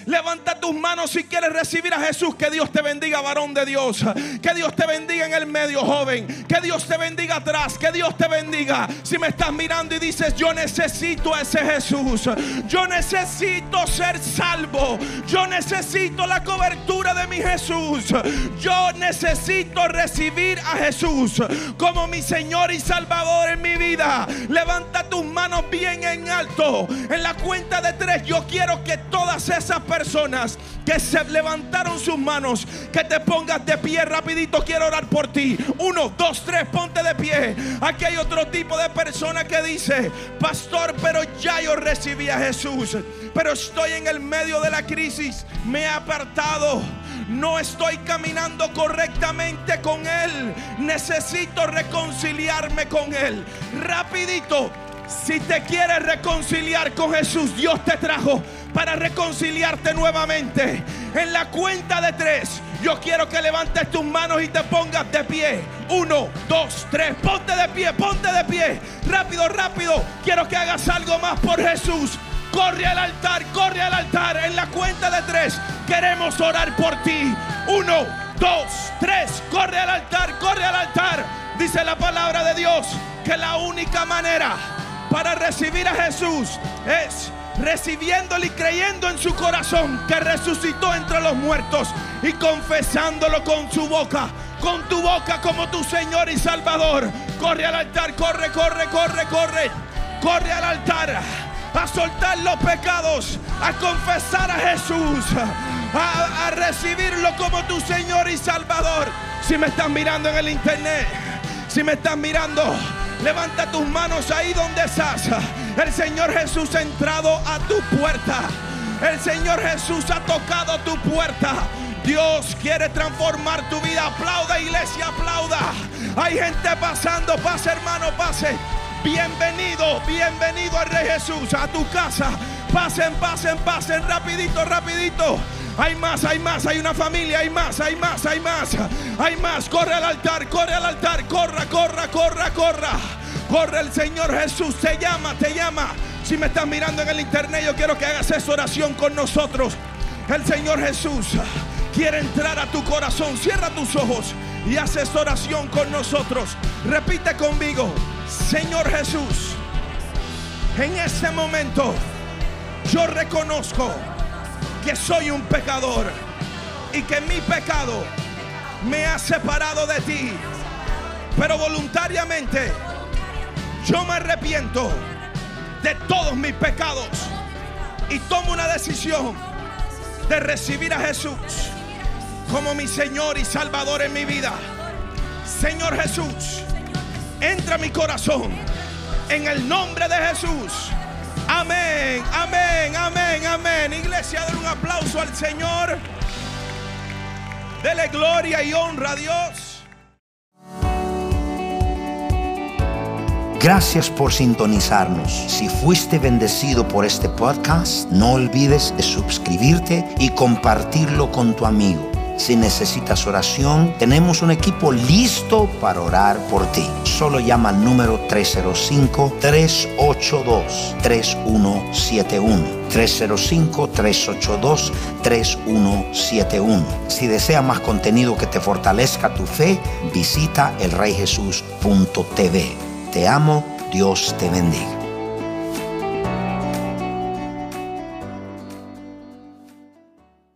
Levanta tus manos si quieres recibir a Jesús. Que Dios te bendiga, varón de Dios. Que Dios te bendiga en el medio, joven. Que Dios te bendiga atrás. Que Dios te bendiga. Si me estás mirando y dices, yo necesito a ese Jesús. Yo necesito ser salvo. Yo necesito la cobertura de mi Jesús. Yo necesito recibir a Jesús como mi Señor y Salvador en mi vida. Levanta tus manos bien en alto. En la cuenta de tres, yo quiero que todas esas personas que se levantaron sus manos, que te pongas de pie rapidito. Quiero orar por ti. Uno, dos, tres, ponte de pie. Aquí hay otro tipo de persona que dice, pastor, pero ya yo recibí a Jesús, pero estoy en el medio de la crisis. Me he apartado. No estoy caminando correctamente con Él. Necesito reconciliarme con Él. Rapidito. Si te quieres reconciliar con Jesús, Dios te trajo para reconciliarte nuevamente. En la cuenta de tres, yo quiero que levantes tus manos y te pongas de pie. Uno, dos, tres. Ponte de pie, ponte de pie. Rápido, rápido. Quiero que hagas algo más por Jesús. Corre al altar, corre al altar. En la cuenta de tres, queremos orar por ti. Uno, dos, tres. Corre al altar, corre al altar. Dice la palabra de Dios que la única manera para recibir a Jesús es recibiéndole y creyendo en su corazón que resucitó entre los muertos y confesándolo con su boca, con tu boca como tu Señor y Salvador. Corre al altar, corre, corre, corre, corre, corre al altar. a soltar los pecados, a confesar a Jesús, a, recibirlo como tu Señor y Salvador. Si me estás mirando en el internet, si me estás mirando, levanta tus manos ahí donde estás. El Señor Jesús ha entrado a tu puerta. El Señor Jesús ha tocado tu puerta. Dios quiere transformar tu vida. Aplauda, iglesia, aplauda. Hay gente pasando. Pase, hermano, pase. Bienvenido, bienvenido al Rey Jesús a tu casa. Pasen, pasen, pasen, rapidito, rapidito. Hay más, hay más, hay una familia, hay más, hay más, hay más, hay más. Corre al altar, corre al altar, corra, corra, corra, corra. Corre el Señor Jesús, te llama, te llama. Si me estás mirando en el internet, yo quiero que hagas esa oración con nosotros. El Señor Jesús quiere entrar a tu corazón. Cierra tus ojos y haz esa oración con nosotros. Repite conmigo, Señor Jesús, en este momento yo reconozco que soy un pecador y que mi pecado me ha separado de ti. Pero voluntariamente yo me arrepiento de todos mis pecados y tomo una decisión de recibir a Jesús como mi Señor y Salvador en mi vida. Señor Jesús, entra a mi corazón en el nombre de Jesús. Amén, amén, amén, amén. Iglesia, den un aplauso al Señor. Dele gloria y honra a Dios. Gracias por sintonizarnos. Si fuiste bendecido por este podcast, no olvides de suscribirte y compartirlo con tu amigo. Si necesitas oración, tenemos un equipo listo para orar por ti. Solo llama al número 305-382-3171. 305-382-3171. Si desea más contenido que te fortalezca tu fe, visita elreyjesus.tv. Te amo, Dios te bendiga.